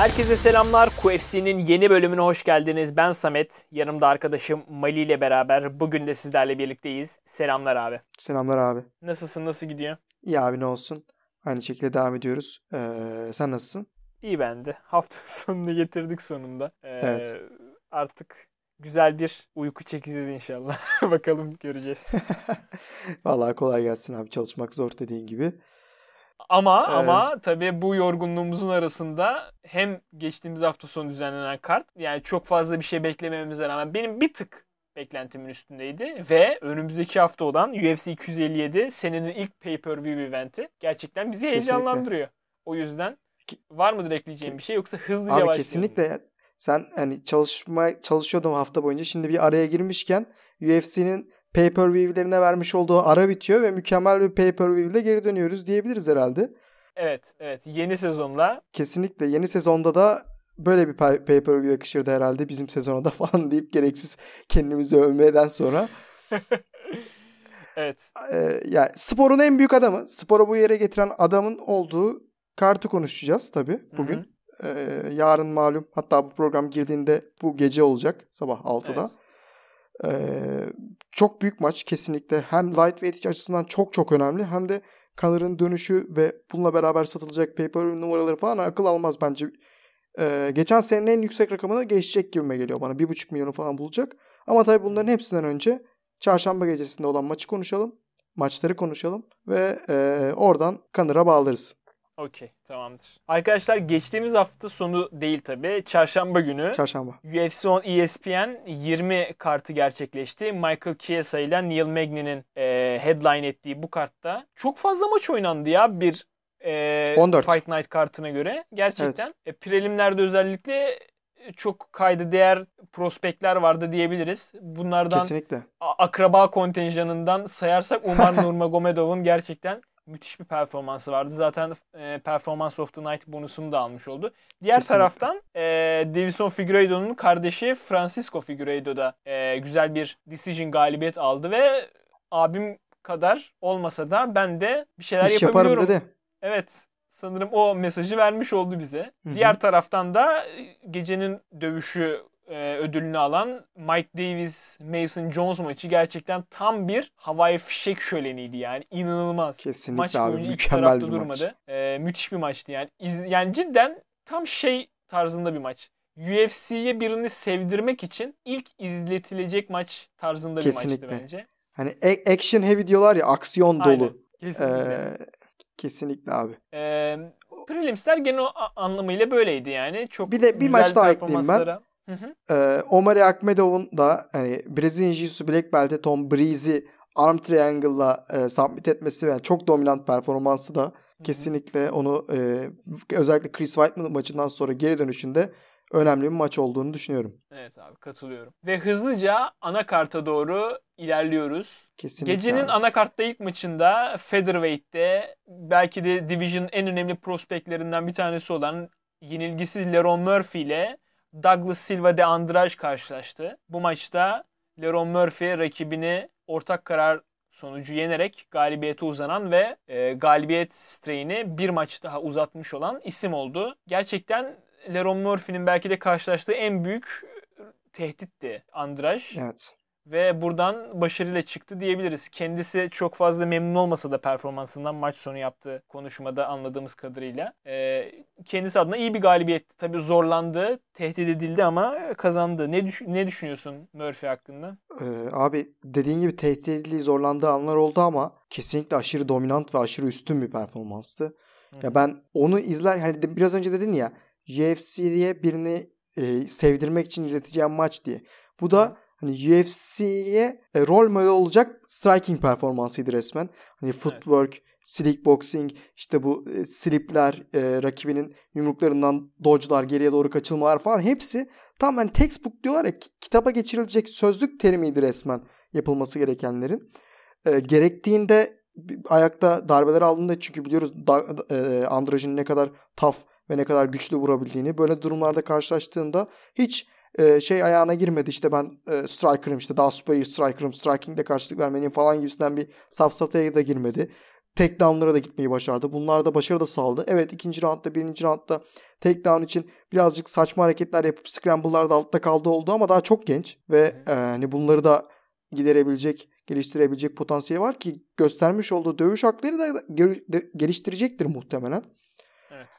Herkese selamlar. QFC'nin yeni bölümüne hoş geldiniz. Ben Samet. Yanımda arkadaşım Mali ile beraber bugün de sizlerle birlikteyiz. Selamlar abi. Selamlar abi. Nasılsın? Nasıl gidiyor? İyi abi ne olsun. Aynı şekilde devam ediyoruz. Ee, sen nasılsın? İyi ben de. Hafta sonunu getirdik sonunda. Ee, Evet. Artık güzel bir uyku çekeceğiz inşallah. Bakalım göreceğiz. Vallahi kolay gelsin abi. Çalışmak zor dediğin gibi. Ama Ee, ama tabii bu yorgunluğumuzun arasında hem geçtiğimiz hafta sonu düzenlenen kart yani çok fazla bir şey beklemememize rağmen benim bir tık beklentimin üstündeydi ve önümüzdeki hafta olan UFC 257 senenin ilk pay-per-view eventi gerçekten bizi Kesinlikle. heyecanlandırıyor. O yüzden var mıdır ekleyeceğim bir şey yoksa hızlıca Abi kesinlikle sen hani çalışma çalışıyordum hafta boyunca. Şimdi bir araya girmişken UFC'nin pay-per-view'lerine vermiş olduğu ara bitiyor ve mükemmel bir pay-per-view ile geri dönüyoruz diyebiliriz herhalde. Evet, evet. Yeni sezonla Kesinlikle yeni sezonda da böyle bir pay- pay-per-view yakışırdı herhalde bizim sezona da falan deyip gereksiz kendimizi övmeden sonra. evet. Ee, yani sporun en büyük adamı, sporu bu yere getiren adamın olduğu kartı konuşacağız tabii bugün. Ee, yarın malum hatta bu program girdiğinde bu gece olacak sabah 6'da. Evet. Ee, çok büyük maç kesinlikle. Hem lightweight açısından çok çok önemli hem de Connor'ın dönüşü ve bununla beraber satılacak pay-per-view numaraları falan akıl almaz bence. Ee, geçen senenin en yüksek rakamını geçecek gibime geliyor bana. 1,5 milyonu falan bulacak. Ama tabii bunların hepsinden önce çarşamba gecesinde olan maçı konuşalım. Maçları konuşalım ve e, oradan Connor'a bağlarız. Okey, tamamdır. Arkadaşlar geçtiğimiz hafta sonu değil tabii. Çarşamba günü Çarşamba. UFC on E ESPN 20 kartı gerçekleşti. Michael Chiesa ile Neil Magny'nin e, headline ettiği bu kartta çok fazla maç oynandı ya bir e, 14. Fight Night kartına göre. Gerçekten e, prelimlerde özellikle çok kayda değer prospektler vardı diyebiliriz. Bunlardan Kesinlikle. akraba kontenjanından sayarsak Umar Nurmagomedov'un gerçekten müthiş bir performansı vardı. Zaten e, Performance of the Night bonusunu da almış oldu. Diğer Kesinlikle. taraftan e, Davison Figueiredo'nun kardeşi Francisco Figueiredo da e, güzel bir decision galibiyet aldı ve abim kadar olmasa da ben de bir şeyler İş yaparım yapabiliyorum. dedi. Evet. Sanırım o mesajı vermiş oldu bize. Hı hı. Diğer taraftan da e, gecenin dövüşü e, ödülünü alan Mike Davis Mason Jones maçı gerçekten tam bir havai fişek şöleniydi yani inanılmaz. Kesinlikle Maç abi mükemmel bir durmadı. maç. E, müthiş bir maçtı yani. İz- yani cidden tam şey tarzında bir maç. UFC'ye birini sevdirmek için ilk izletilecek maç tarzında bir Kesinlikle. maçtı bence. Hani action heavy diyorlar ya aksiyon Aynen. dolu. Kesinlikle. Ee, kesinlikle abi. Ee, prelimsler genel anlamıyla böyleydi yani. Çok Bir de bir maç daha ekleyeyim ben. Hı hı. Ee, Omari Akmedov'un da hani Brezilya Jiu-Jitsu Black Belt'e Tom Breeze'i arm triangle'la e, submit etmesi ve çok dominant performansı da kesinlikle onu e, özellikle Chris Weidman maçından sonra geri dönüşünde önemli bir maç olduğunu düşünüyorum. Evet abi katılıyorum. Ve hızlıca anakarta doğru ilerliyoruz. Kesinlikle. Gecenin abi. anakartta ilk maçında Featherweight'te belki de Division en önemli prospektlerinden bir tanesi olan yenilgisiz Leron Murphy ile Douglas Silva de Andrade karşılaştı. Bu maçta Leron Murphy rakibini ortak karar sonucu yenerek galibiyete uzanan ve e, galibiyet streğini bir maç daha uzatmış olan isim oldu. Gerçekten Leron Murphy'nin belki de karşılaştığı en büyük tehditti Andrade. Evet. Ve buradan başarıyla çıktı diyebiliriz. Kendisi çok fazla memnun olmasa da performansından maç sonu yaptığı konuşmada anladığımız kadarıyla. Ee, kendisi adına iyi bir galibiyetti. Tabii zorlandı, tehdit edildi ama kazandı. Ne, düş- ne düşünüyorsun Murphy hakkında? Ee, abi dediğin gibi tehdit edildiği zorlandığı anlar oldu ama kesinlikle aşırı dominant ve aşırı üstün bir performanstı. Ya ben onu izler hani biraz önce dedin ya UFC'ye birini e, sevdirmek için izleteceğim maç diye. Bu da hani UFC'ye e, rol model olacak striking performansıydı resmen. Hani footwork, slick boxing, işte bu e, slipler, e, rakibinin yumruklarından dodge'lar, geriye doğru kaçılmalar falan hepsi tam hani textbook diyorlar ya ki- kitaba geçirilecek sözlük terimiydi resmen yapılması gerekenlerin. E, gerektiğinde ayakta darbeler aldığında çünkü biliyoruz da, e, Andraj'ın ne kadar tough ve ne kadar güçlü vurabildiğini. Böyle durumlarda karşılaştığında hiç e, şey ayağına girmedi. İşte ben e, striker'ım işte daha superior striker'ım striking'de karşılık vermeliyim falan gibisinden bir safsataya da girmedi. Tek down'lara da gitmeyi başardı. Bunlar da başarı da sağladı. Evet ikinci roundda birinci roundda tek down için birazcık saçma hareketler yapıp scramble'larda altta kaldı oldu ama daha çok genç ve e, hani bunları da giderebilecek, geliştirebilecek potansiyeli var ki göstermiş olduğu dövüş hakları da geliştirecektir muhtemelen.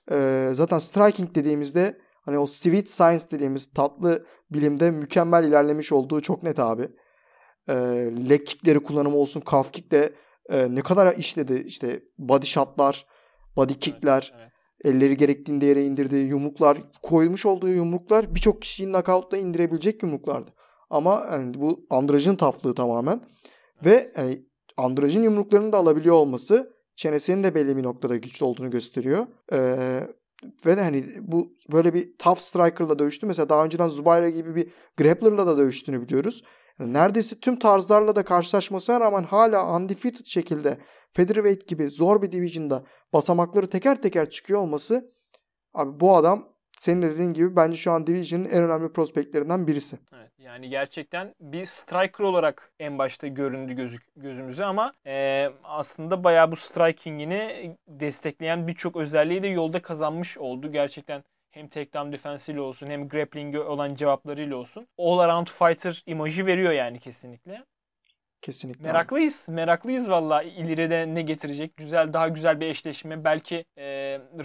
Evet. E, zaten striking dediğimizde hani o sweet science dediğimiz tatlı bilimde mükemmel ilerlemiş olduğu çok net abi. E, leg kickleri kullanımı olsun, calf kick de e, ne kadar işledi işte body shotlar, body kickler, evet, evet. elleri gerektiğinde yere indirdiği yumruklar, koymuş olduğu yumruklar birçok kişiyi knockout'la indirebilecek yumruklardı. Ama yani bu Andraj'ın taflığı tamamen. Ve yani Andraj'ın yumruklarını da alabiliyor olması çenesinin de belli bir noktada güçlü olduğunu gösteriyor. Ee, ve de hani bu böyle bir tough striker'la dövüştü. Mesela daha önceden Zubaira gibi bir grappler'la da dövüştüğünü biliyoruz. Yani neredeyse tüm tarzlarla da karşılaşmasına rağmen hala undefeated şekilde featherweight gibi zor bir division'da basamakları teker teker çıkıyor olması abi bu adam senin dediğin gibi bence şu an Division'ın en önemli prospektlerinden birisi. Evet, yani gerçekten bir striker olarak en başta göründü gözük, gözümüze ama e, aslında bayağı bu striking'ini destekleyen birçok özelliği de yolda kazanmış oldu. Gerçekten hem takedown defensiyle olsun hem grappling'e olan cevaplarıyla olsun. All around fighter imajı veriyor yani kesinlikle. Kesinlikle. Meraklıyız. Abi. Meraklıyız valla ileride ne getirecek. Güzel daha güzel bir eşleşme. Belki e,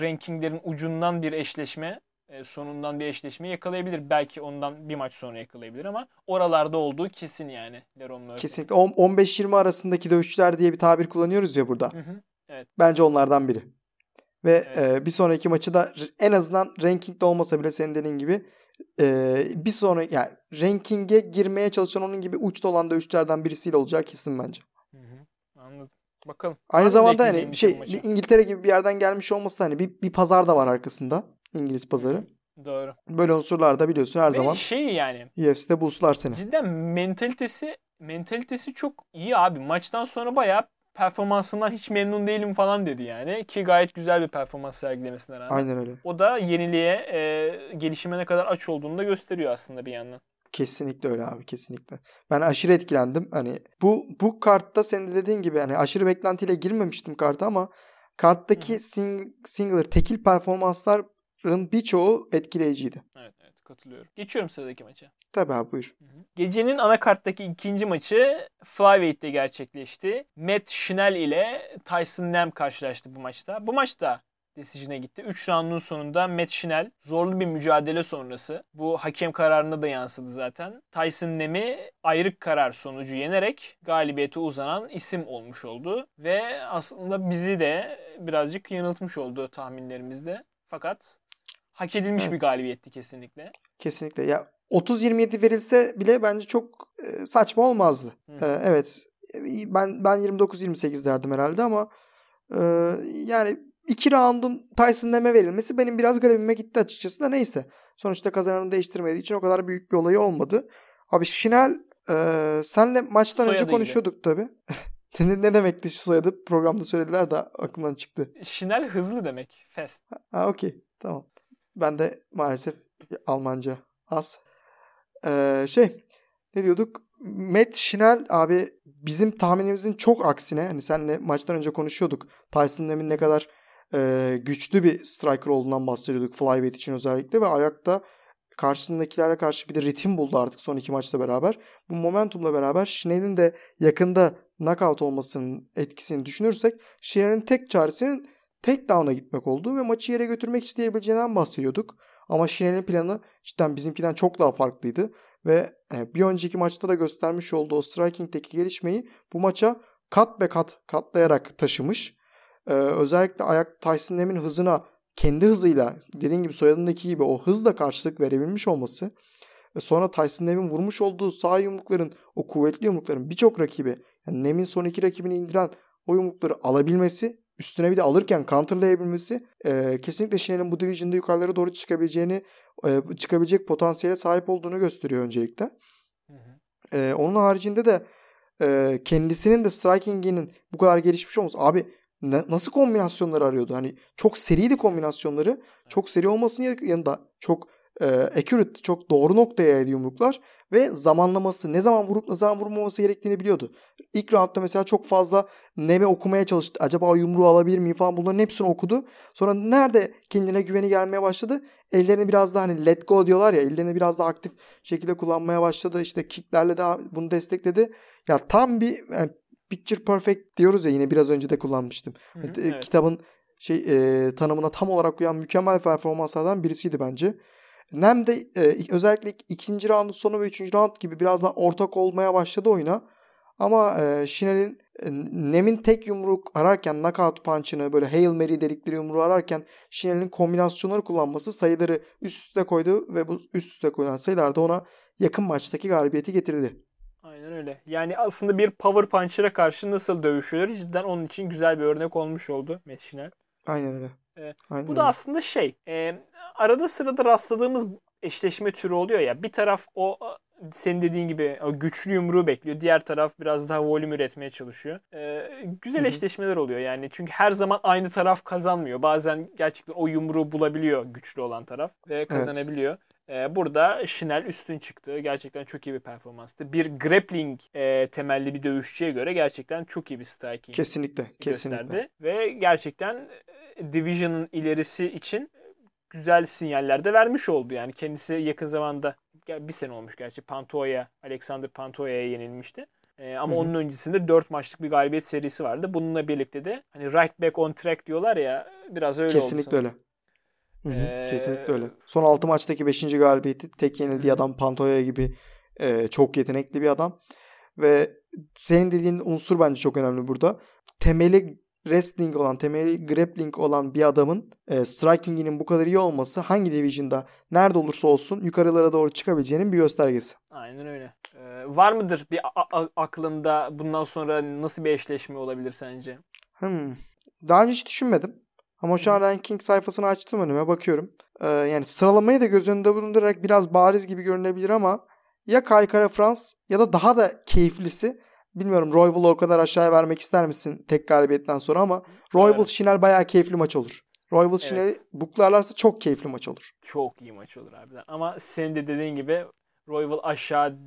rankinglerin ucundan bir eşleşme sonundan bir eşleşme yakalayabilir. Belki ondan bir maç sonra yakalayabilir ama oralarda olduğu kesin yani Leron Murphy. Kesinlikle 15-20 arasındaki dövüşçüler diye bir tabir kullanıyoruz ya burada. Hı hı. Evet. Bence onlardan biri. Ve evet. e, bir sonraki maçı da en azından rankingde olmasa bile senin dediğin gibi e, bir sonraki yani ranking'e girmeye çalışan onun gibi uçta olan dövüşçülerden birisiyle olacak kesin bence. Hı hı. Anladım. Bakalım. Aynı Var zamanda hani şey bir İngiltere gibi bir yerden gelmiş olması da hani bir, bir pazar da var arkasında. İngiliz pazarı. Doğru. Böyle unsurlar da biliyorsun her Ve zaman. şey yani. UFC'de boostlar seni. Cidden mentalitesi mentalitesi çok iyi abi. Maçtan sonra bayağı performansından hiç memnun değilim falan dedi yani. Ki gayet güzel bir performans sergilemesine rağmen. Aynen öyle. O da yeniliğe, e, gelişime ne kadar aç olduğunu da gösteriyor aslında bir yandan. Kesinlikle öyle abi kesinlikle. Ben aşırı etkilendim. Hani bu bu kartta senin de dediğin gibi hani aşırı beklentiyle girmemiştim karta ama karttaki sing, singular tekil performanslar birçoğu etkileyiciydi. Evet evet katılıyorum. Geçiyorum sıradaki maça. Tabii abi buyur. Hı hı. Gecenin anakarttaki ikinci maçı Flyweight'te gerçekleşti. Matt Schnell ile Tyson Nam karşılaştı bu maçta. Bu maçta decision'e gitti. 3 roundun sonunda Matt Schnell zorlu bir mücadele sonrası bu hakem kararına da yansıdı zaten. Tyson Nem'i ayrık karar sonucu yenerek galibiyete uzanan isim olmuş oldu. Ve aslında bizi de birazcık yanıltmış oldu tahminlerimizde. Fakat hak edilmiş evet. bir galibiyetti kesinlikle. Kesinlikle. Ya 30-27 verilse bile bence çok e, saçma olmazdı. E, evet. Ben ben 29-28 derdim herhalde ama e, yani iki roundun Tyson Nem'e verilmesi benim biraz garibime gitti açıkçası da neyse. Sonuçta kazananı değiştirmediği için o kadar büyük bir olayı olmadı. Abi Şinel e, senle maçtan Soyadı önce konuşuyorduk tabi. ne, ne demekti şu soyadı? Programda söylediler de aklımdan çıktı. Şinel hızlı demek. Fast. Ha okey. Tamam. Ben de maalesef Almanca az. Ee, şey ne diyorduk? Matt Schnell abi bizim tahminimizin çok aksine hani senle maçtan önce konuşuyorduk. Tyson Lem'in ne kadar e, güçlü bir striker olduğundan bahsediyorduk flyweight için özellikle ve ayakta karşısındakilere karşı bir de ritim buldu artık son iki maçla beraber. Bu momentumla beraber Schnell'in de yakında knockout olmasının etkisini düşünürsek Schnell'in tek çaresinin tek down'a gitmek olduğu ve maçı yere götürmek isteyebileceğinden bahsediyorduk. Ama Şine'nin planı cidden bizimkiden çok daha farklıydı. Ve e, bir önceki maçta da göstermiş olduğu o striking'teki gelişmeyi bu maça kat be kat katlayarak taşımış. Ee, özellikle ayak Tyson Nem'in hızına kendi hızıyla dediğin gibi soyadındaki gibi o hızla karşılık verebilmiş olması ve sonra Tyson Nem'in vurmuş olduğu sağ yumrukların o kuvvetli yumrukların birçok rakibi yani Nem'in son iki rakibini indiren o yumrukları alabilmesi üstüne bir de alırken counterlayabilmesi e, kesinlikle Şine'nin bu division'da yukarılara doğru çıkabileceğini e, çıkabilecek potansiyele sahip olduğunu gösteriyor öncelikle. Hı hı. E, onun haricinde de e, kendisinin de striking'inin bu kadar gelişmiş olması. Abi ne, nasıl kombinasyonları arıyordu? Hani çok seriydi kombinasyonları. Çok seri olmasının yanında çok e, accurate, çok doğru noktaya yumruklar ve zamanlaması, ne zaman vurup ne zaman vurmaması gerektiğini biliyordu. İlk roundda mesela çok fazla neme okumaya çalıştı. Acaba o yumruğu alabilir miyim falan bunların hepsini okudu. Sonra nerede kendine güveni gelmeye başladı? Ellerini biraz daha hani let go diyorlar ya ellerini biraz daha aktif şekilde kullanmaya başladı. İşte kicklerle de bunu destekledi. Ya tam bir yani picture perfect diyoruz ya yine biraz önce de kullanmıştım. Hı hı, evet. Kitabın şey e, tanımına tam olarak uyan mükemmel performanslardan birisiydi bence. Nem de e, özellikle ikinci roundun sonu ve üçüncü round gibi biraz daha ortak olmaya başladı oyuna. Ama e, Şinel'in e, Nem'in tek yumruk ararken knockout punch'ını böyle Hail Mary dedikleri yumruğu ararken Şinel'in kombinasyonları kullanması sayıları üst üste koydu ve bu üst üste koyulan sayılar da ona yakın maçtaki galibiyeti getirdi. Aynen öyle. Yani aslında bir power puncher'a karşı nasıl dövüşülür cidden onun için güzel bir örnek olmuş oldu Matt Şinel. Aynen öyle. Ee, Aynen bu da aslında şey e, arada sırada rastladığımız eşleşme türü oluyor ya. Bir taraf o senin dediğin gibi o güçlü yumruğu bekliyor. Diğer taraf biraz daha volüm üretmeye çalışıyor. Ee, güzel Hı-hı. eşleşmeler oluyor yani. Çünkü her zaman aynı taraf kazanmıyor. Bazen gerçekten o yumruğu bulabiliyor güçlü olan taraf ve kazanabiliyor. Evet. Burada Schnell üstün çıktı. Gerçekten çok iyi bir performanstı. Bir grappling e, temelli bir dövüşçüye göre gerçekten çok iyi bir striking kesinlikle, kesinlikle. gösterdi. Ve gerçekten e, Division'ın ilerisi için güzel sinyaller de vermiş oldu. Yani kendisi yakın zamanda bir sene olmuş gerçi Pantoya, Alexander Pantoya'ya yenilmişti. Ee, ama Hı-hı. onun öncesinde 4 maçlık bir galibiyet serisi vardı. Bununla birlikte de hani right back on track diyorlar ya biraz öyle Kesinlikle oldu. Kesinlikle öyle. Ee, Kesinlikle öyle. Son 6 maçtaki 5. galibiyeti tek yenildiği adam Pantoya gibi e, çok yetenekli bir adam. Ve senin dediğin unsur bence çok önemli burada. Temeli wrestling olan, temeli grappling olan bir adamın e, striking'inin bu kadar iyi olması hangi division'da nerede olursa olsun yukarılara doğru çıkabileceğinin bir göstergesi. Aynen öyle. Ee, var mıdır bir aklında bundan sonra nasıl bir eşleşme olabilir sence? Hmm. Daha önce hiç düşünmedim. Ama şu an ranking sayfasını açtım önüme bakıyorum. Ee, yani sıralamayı da göz önünde bulundurarak biraz bariz gibi görünebilir ama ya Kaykara Frans ya da daha da keyiflisi Bilmiyorum Royval'ı o kadar aşağıya vermek ister misin tek galibiyetten sonra ama Royval evet. Şinel bayağı keyifli maç olur. Royval evet. Şinel'i buklarlarsa çok keyifli maç olur. Çok iyi maç olur harbiden. Ama senin de dediğin gibi Royval aşağı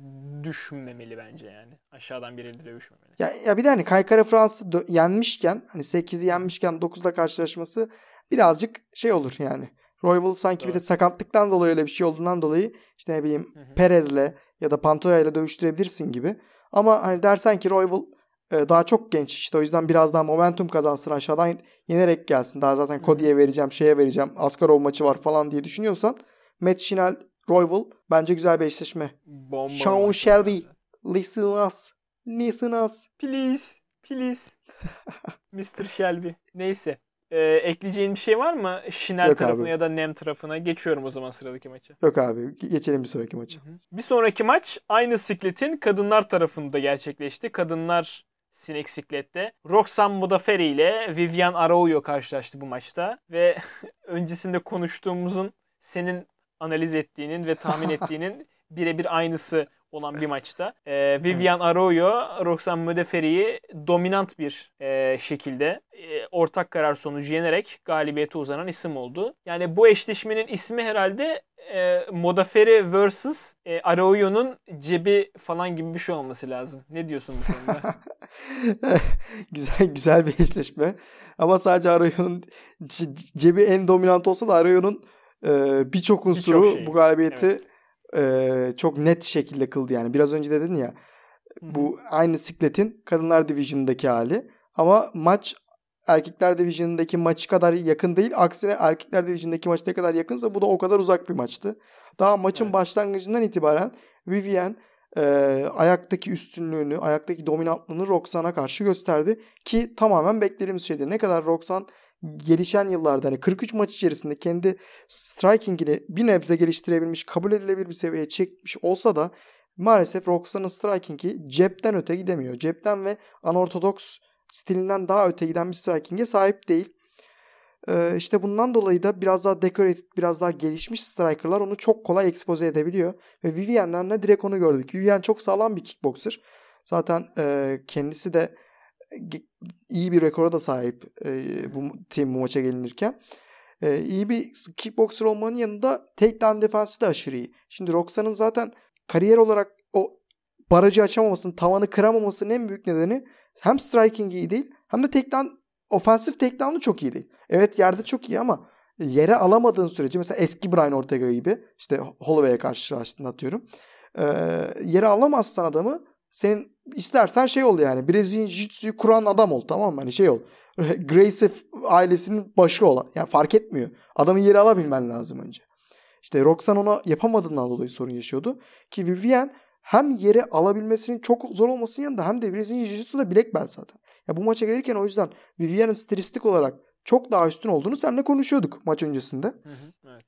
düşmemeli bence yani. Aşağıdan biriyle dövüşmemeli. Ya, ya bir de hani Kaykara Fransız yenmişken hani 8'i yenmişken 9'da karşılaşması birazcık şey olur yani. Royval sanki evet. bir de sakatlıktan dolayı öyle bir şey olduğundan dolayı işte ne bileyim. Perez'le ya da Pantoya ile dövüştürebilirsin gibi. Ama hani dersen ki Royal e, daha çok genç işte o yüzden biraz daha momentum kazansın aşağıdan yenerek gelsin. Daha zaten Cody'ye vereceğim şeye vereceğim Askarov maçı var falan diye düşünüyorsan Matt Schnell Royal bence güzel bir eşleşme. Bomba Sean Shelby listen us listen us. Please please Mr. Shelby. Neyse. Ee, ekleyeceğin bir şey var mı? Şinel Yok tarafına abi. ya da Nem tarafına. Geçiyorum o zaman sıradaki maça. Yok abi. Geçelim bir sonraki maça. Bir sonraki maç aynı sikletin kadınlar tarafında gerçekleşti. Kadınlar sinek siklette. Roxanne Modafferi ile Vivian Araujo karşılaştı bu maçta. Ve öncesinde konuştuğumuzun senin analiz ettiğinin ve tahmin ettiğinin birebir aynısı olan bir maçta. E, Vivian evet. Arroyo, Roxanne Modafferi'yi dominant bir e, şekilde e, ortak karar sonucu yenerek galibiyete uzanan isim oldu. Yani bu eşleşmenin ismi herhalde e, Modafferi vs. E, Arroyo'nun cebi falan gibi bir şey olması lazım. Ne diyorsun bu konuda? güzel güzel bir eşleşme. Ama sadece Arroyo'nun cebi en dominant olsa da Arroyo'nun e, birçok unsuru bir şey. bu galibiyeti evet e, çok net şekilde kıldı yani. Biraz önce dedin ya bu aynı sikletin kadınlar division'daki hali ama maç erkekler division'daki maçı kadar yakın değil. Aksine erkekler division'daki maç ne kadar yakınsa bu da o kadar uzak bir maçtı. Daha maçın evet. başlangıcından itibaren Vivian e, ayaktaki üstünlüğünü, ayaktaki dominantlığını Roxan'a karşı gösterdi. Ki tamamen beklediğimiz şeydi. Ne kadar Roxan gelişen yıllarda hani 43 maç içerisinde kendi striking'ini bir nebze geliştirebilmiş, kabul edilebilir bir seviyeye çekmiş olsa da maalesef Roxan'ın striking'i cepten öte gidemiyor. Cepten ve anortodoks stilinden daha öte giden bir striking'e sahip değil. Ee, işte bundan dolayı da biraz daha decorated, biraz daha gelişmiş strikerlar onu çok kolay expose edebiliyor. Ve Vivian'den de direkt onu gördük. Vivian çok sağlam bir kickboxer. Zaten e, kendisi de iyi bir rekora da sahip e, bu team bu maça gelinirken. E, iyi bir kickboxer olmanın yanında takedown defensi de aşırı iyi. Şimdi Roxan'ın zaten kariyer olarak o barajı açamamasının, tavanı kıramamasının en büyük nedeni hem striking iyi değil hem de takedown ofensif takedown'u çok iyi değil. Evet yerde çok iyi ama yere alamadığın sürece mesela eski Brian Ortega gibi işte Holloway'e karşılaştığında atıyorum. E, yere alamazsan adamı senin istersen şey ol yani Brezilya Jiu-Jitsu'yu kuran adam ol tamam mı? Hani şey ol. Gracie ailesinin başı olan. Yani fark etmiyor. Adamı yere alabilmen lazım önce. İşte Roxanne ona yapamadığından dolayı sorun yaşıyordu. Ki Vivian hem yere alabilmesinin çok zor olmasının yanında hem de Brezilya Jiu-Jitsu'da bilek bel zaten. Ya bu maça gelirken o yüzden Vivian'ın stilistik olarak çok daha üstün olduğunu seninle konuşuyorduk maç öncesinde. Hı hı, evet.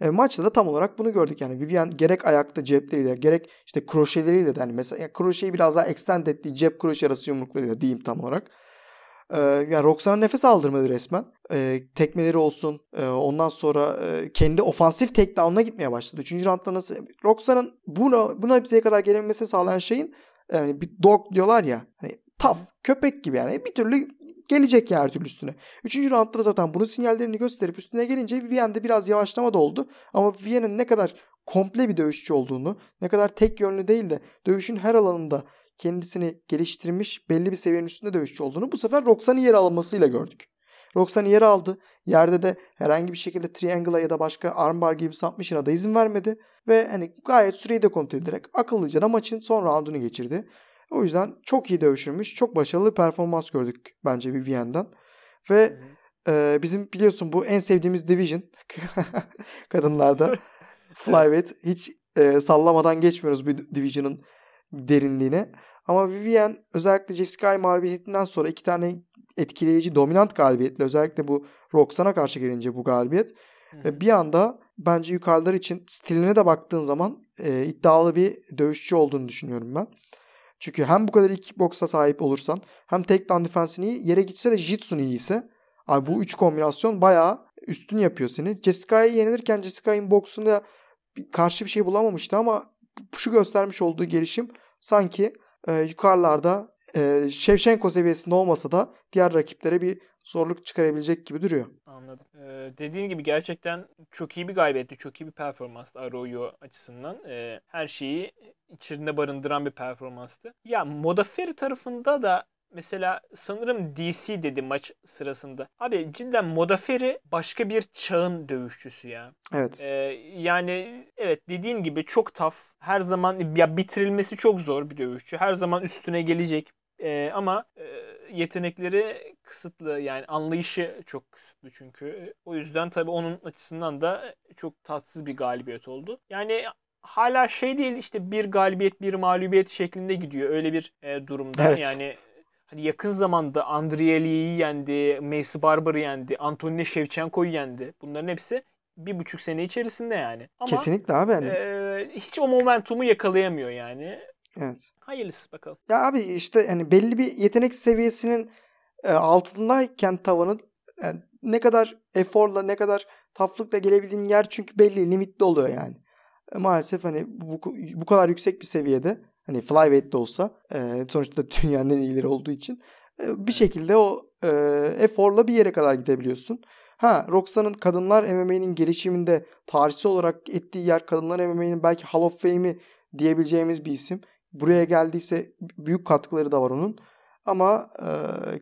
E, maçta da tam olarak bunu gördük. Yani Vivian gerek ayakta cepleriyle gerek işte kroşeleriyle de hani mesela yani kroşeyi biraz daha extend ettiği cep kroşe arası yumruklarıyla diyeyim tam olarak. E, yani Roxan'a nefes aldırmadı resmen. E, tekmeleri olsun. E, ondan sonra e, kendi ofansif takedown'una gitmeye başladı. Üçüncü roundda nasıl? Roxan'ın buna, buna bize kadar gelememesi sağlayan şeyin yani bir dog diyorlar ya. Hani tough, köpek gibi yani. Bir türlü gelecek ya her türlü üstüne. Üçüncü roundda zaten bunun sinyallerini gösterip üstüne gelince Vivian'de biraz yavaşlama da oldu. Ama Vivian'ın ne kadar komple bir dövüşçü olduğunu, ne kadar tek yönlü değil de dövüşün her alanında kendisini geliştirmiş belli bir seviyenin üstünde dövüşçü olduğunu bu sefer Roxanne'ın yer almasıyla gördük. Roxanne yer aldı. Yerde de herhangi bir şekilde triangle'a ya da başka armbar gibi submission'a da izin vermedi. Ve hani gayet süreyi de kontrol ederek akıllıca da maçın son roundunu geçirdi. O yüzden çok iyi dövüşülmüş. Çok başarılı bir performans gördük bence Vivian'dan. Ve e, bizim biliyorsun bu en sevdiğimiz division kadınlarda flyweight. Hiç e, sallamadan geçmiyoruz bu division'ın derinliğine. Ama Vivian özellikle Jessica mağlubiyetinden sonra iki tane etkileyici dominant galibiyetle özellikle bu Roxan'a karşı gelince bu galibiyet ve bir anda bence yukarılar için stiline de baktığın zaman e, iddialı bir dövüşçü olduğunu düşünüyorum ben. Çünkü hem bu kadar iyi kickboksa sahip olursan hem takedown defensini iyi yere gitse de jitsun iyiyse abi bu üç kombinasyon bayağı üstün yapıyor seni. Jessica'ya yenilirken Jessica'nın boksunda karşı bir şey bulamamıştı ama şu göstermiş olduğu gelişim sanki e, yukarılarda e, Shevchenko seviyesinde olmasa da diğer rakiplere bir zorluk çıkarabilecek gibi duruyor. Anladım. Ee, dediğin gibi gerçekten çok iyi bir gaybetti. Çok iyi bir performanstı Arroyo açısından. Ee, her şeyi içinde barındıran bir performanstı. Ya Modafferi tarafında da mesela sanırım DC dedi maç sırasında. Abi cidden Modafferi başka bir çağın dövüşçüsü ya. Evet. Ee, yani evet dediğin gibi çok taf. Her zaman ya bitirilmesi çok zor bir dövüşçü. Her zaman üstüne gelecek. Ee, ama e, yetenekleri kısıtlı yani anlayışı çok kısıtlı çünkü. O yüzden tabii onun açısından da çok tatsız bir galibiyet oldu. Yani hala şey değil işte bir galibiyet bir mağlubiyet şeklinde gidiyor öyle bir e, durumda. Evet. Yani hani yakın zamanda Andrieli'yi yendi, Mace Barber'ı yendi, Antonina Shevchenko'yu yendi. Bunların hepsi bir buçuk sene içerisinde yani. Ama, Kesinlikle abi. Hani. E, hiç o momentumu yakalayamıyor yani. Evet. Hayırlısı bakalım. Ya abi işte hani belli bir yetenek seviyesinin e, altındayken tavanın yani ne kadar eforla ne kadar taflıkla gelebildiğin yer çünkü belli limitli oluyor yani. E, maalesef hani bu, bu kadar yüksek bir seviyede hani flyweight de olsa e, sonuçta dünyanın en iyileri olduğu için e, bir şekilde o e, eforla bir yere kadar gidebiliyorsun. Ha Roxan'ın kadınlar MMA'nin gelişiminde tarihsel olarak ettiği yer kadınlar MMA'nin belki Hall of Fame'i diyebileceğimiz bir isim. Buraya geldiyse büyük katkıları da var onun. Ama e,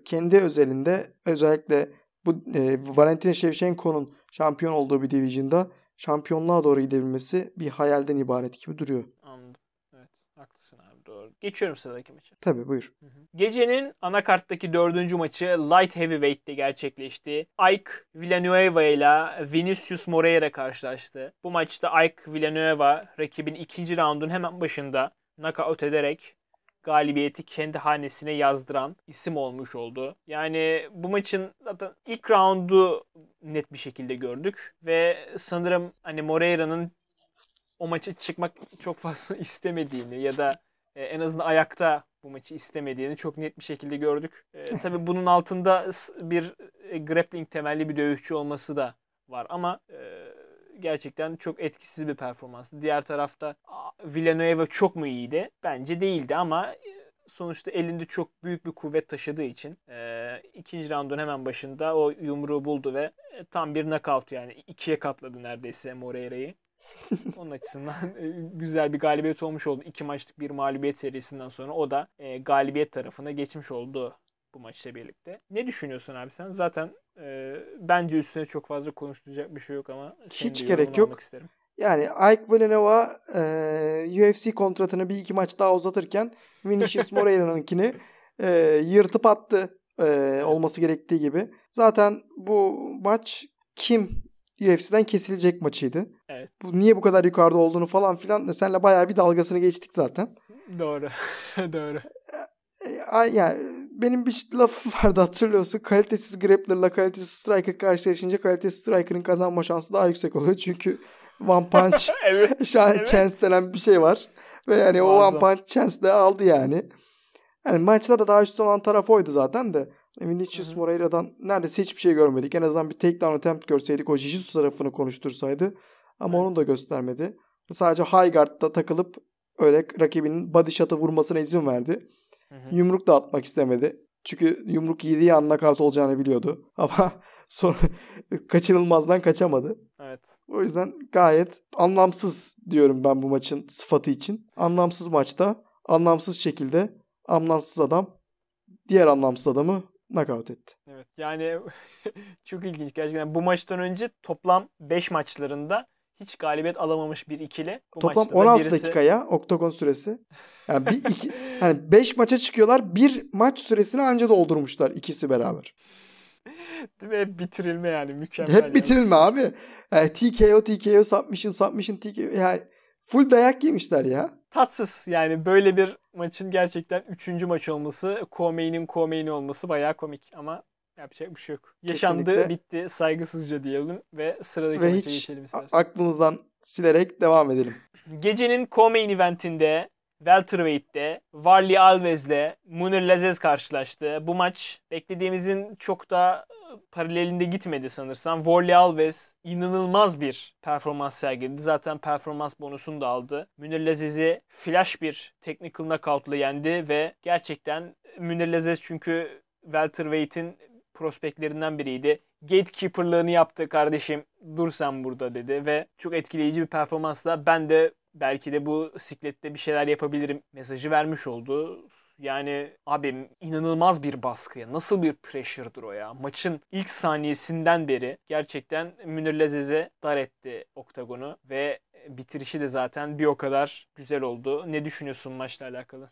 kendi özelinde özellikle bu e, Valentina Shevchenko'nun şampiyon olduğu bir division'da şampiyonluğa doğru gidebilmesi bir hayalden ibaret gibi duruyor. Anladım. Evet. Haklısın abi doğru. Geçiyorum sıradaki maça. Tabii buyur. Hı hı. Gecenin anakarttaki dördüncü maçı Light Heavyweight'te gerçekleşti. Ike Villanueva ile Vinicius Moreira karşılaştı. Bu maçta Ike Villanueva rakibin ikinci raundun hemen başında knockout ederek galibiyeti kendi hanesine yazdıran isim olmuş oldu. Yani bu maçın zaten ilk roundu net bir şekilde gördük ve sanırım hani Moreira'nın o maçı çıkmak çok fazla istemediğini ya da e, en azından ayakta bu maçı istemediğini çok net bir şekilde gördük. E, tabii bunun altında bir e, grappling temelli bir dövüşçü olması da var ama e, gerçekten çok etkisiz bir performanstı. Diğer tarafta Villanueva çok mu iyiydi? Bence değildi ama sonuçta elinde çok büyük bir kuvvet taşıdığı için e, ikinci roundun hemen başında o yumruğu buldu ve e, tam bir knockout yani ikiye katladı neredeyse Moreira'yı. Onun açısından e, güzel bir galibiyet olmuş oldu. İki maçlık bir mağlubiyet serisinden sonra o da e, galibiyet tarafına geçmiş oldu bu maçla birlikte. Ne düşünüyorsun abi sen? Zaten e, bence üstüne çok fazla konuşulacak bir şey yok ama hiç gerek yok. Isterim. Yani Ike Villanueva e, UFC kontratını bir iki maç daha uzatırken Vinicius Moreira'nınkini e, yırtıp attı e, olması gerektiği gibi. Zaten bu maç kim UFC'den kesilecek maçıydı. Evet. Bu niye bu kadar yukarıda olduğunu falan filan senle bayağı bir dalgasını geçtik zaten. Doğru. Doğru. E, yani benim bir lafım vardı hatırlıyorsun. Kalitesiz grappler'la kalitesiz striker karşılaşınca kalitesiz striker'ın kazanma şansı daha yüksek oluyor. Çünkü One Punch evet, şu an evet. chance denen bir şey var. Ve yani Muazzam. o One Punch chance de aldı yani. Yani maçta da daha üstün olan taraf oydu zaten de. Vinicius Moreira'dan neredeyse hiçbir şey görmedik. En azından bir takedown attempt görseydik o Jiu-Jitsu tarafını konuştursaydı. Ama evet. onu da göstermedi. Sadece high guard'da takılıp öyle rakibinin body shot'ı vurmasına izin verdi. Hı. Yumruk da atmak istemedi. Çünkü yumruk yediği an knockout olacağını biliyordu. Ama sonra kaçınılmazdan kaçamadı. Evet. O yüzden gayet anlamsız diyorum ben bu maçın sıfatı için. Anlamsız maçta anlamsız şekilde anlamsız adam diğer anlamsız adamı knockout etti. Evet yani çok ilginç gerçekten. Bu maçtan önce toplam 5 maçlarında hiç galibiyet alamamış bir ikili. Bu Toplam 16 birisi... dakikaya oktagon süresi. Yani bir iki hani 5 maça çıkıyorlar. Bir maç süresini anca doldurmuşlar ikisi beraber. Değil mi? Hep bitirilme yani mükemmel. Hep yani. bitirilme abi. Yani TKO, TKO, submission, submission, TKO. Yani full dayak yemişler ya. Tatsız yani böyle bir maçın gerçekten üçüncü maç olması, Komey'nin Komey'ni olması bayağı komik ama yapacak bir şey yok. Yaşandı, Kesinlikle. bitti, saygısızca diyelim ve sıradaki ve hiç geçelim istersen. aklımızdan silerek devam edelim. Gecenin Komeyn eventinde Welterweight'te Varley Alves'le Munir Lazez karşılaştı. Bu maç beklediğimizin çok da ıı, paralelinde gitmedi sanırsam. Warley Alves inanılmaz bir performans sergiledi. Zaten performans bonusunu da aldı. Munir Lazez'i flash bir technical knockout'la yendi ve gerçekten Munir Lazez çünkü welterweight'in prospektlerinden biriydi. Gatekeeper'lığını yaptı kardeşim dur sen burada dedi ve çok etkileyici bir performansla ben de belki de bu siklette bir şeyler yapabilirim mesajı vermiş oldu. Yani abi inanılmaz bir baskıya. Nasıl bir pressure'dır o ya. Maçın ilk saniyesinden beri gerçekten Münir Lazez'e dar etti oktagonu ve bitirişi de zaten bir o kadar güzel oldu. Ne düşünüyorsun maçla alakalı?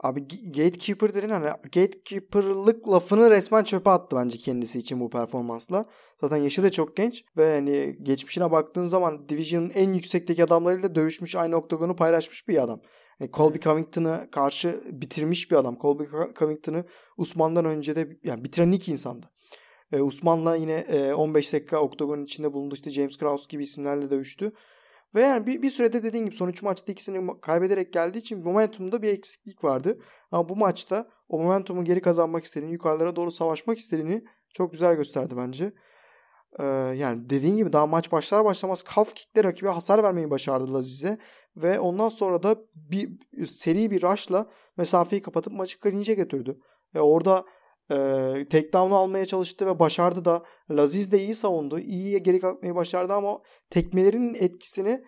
Abi gatekeeper dedin hani gatekeeper'lık lafını resmen çöpe attı bence kendisi için bu performansla. Zaten yaşı da çok genç ve hani geçmişine baktığın zaman Division'ın en yüksekteki adamlarıyla dövüşmüş aynı oktagonu paylaşmış bir adam. Yani Colby Covington'ı karşı bitirmiş bir adam. Colby Covington'ı Usman'dan önce de yani bitiren ilk insandı. Ee, Usman'la yine e, 15 dakika oktagonun içinde bulundu. İşte James Krause gibi isimlerle dövüştü. Ve yani bir, bir sürede dediğim gibi son 3 maçta ikisini kaybederek geldiği için momentumda bir eksiklik vardı. Ama bu maçta o momentumu geri kazanmak istediğini, yukarılara doğru savaşmak istediğini çok güzel gösterdi bence. Ee, yani dediğin gibi daha maç başlar başlamaz calf kickle rakibe hasar vermeyi başardı Laziz'e. Ve ondan sonra da bir seri bir rush'la mesafeyi kapatıp maçı clinch'e götürdü. Ve orada e, takedown'u almaya çalıştı ve başardı da. Laziz de iyi savundu. İyiye geri kalkmayı başardı ama tekmelerin etkisini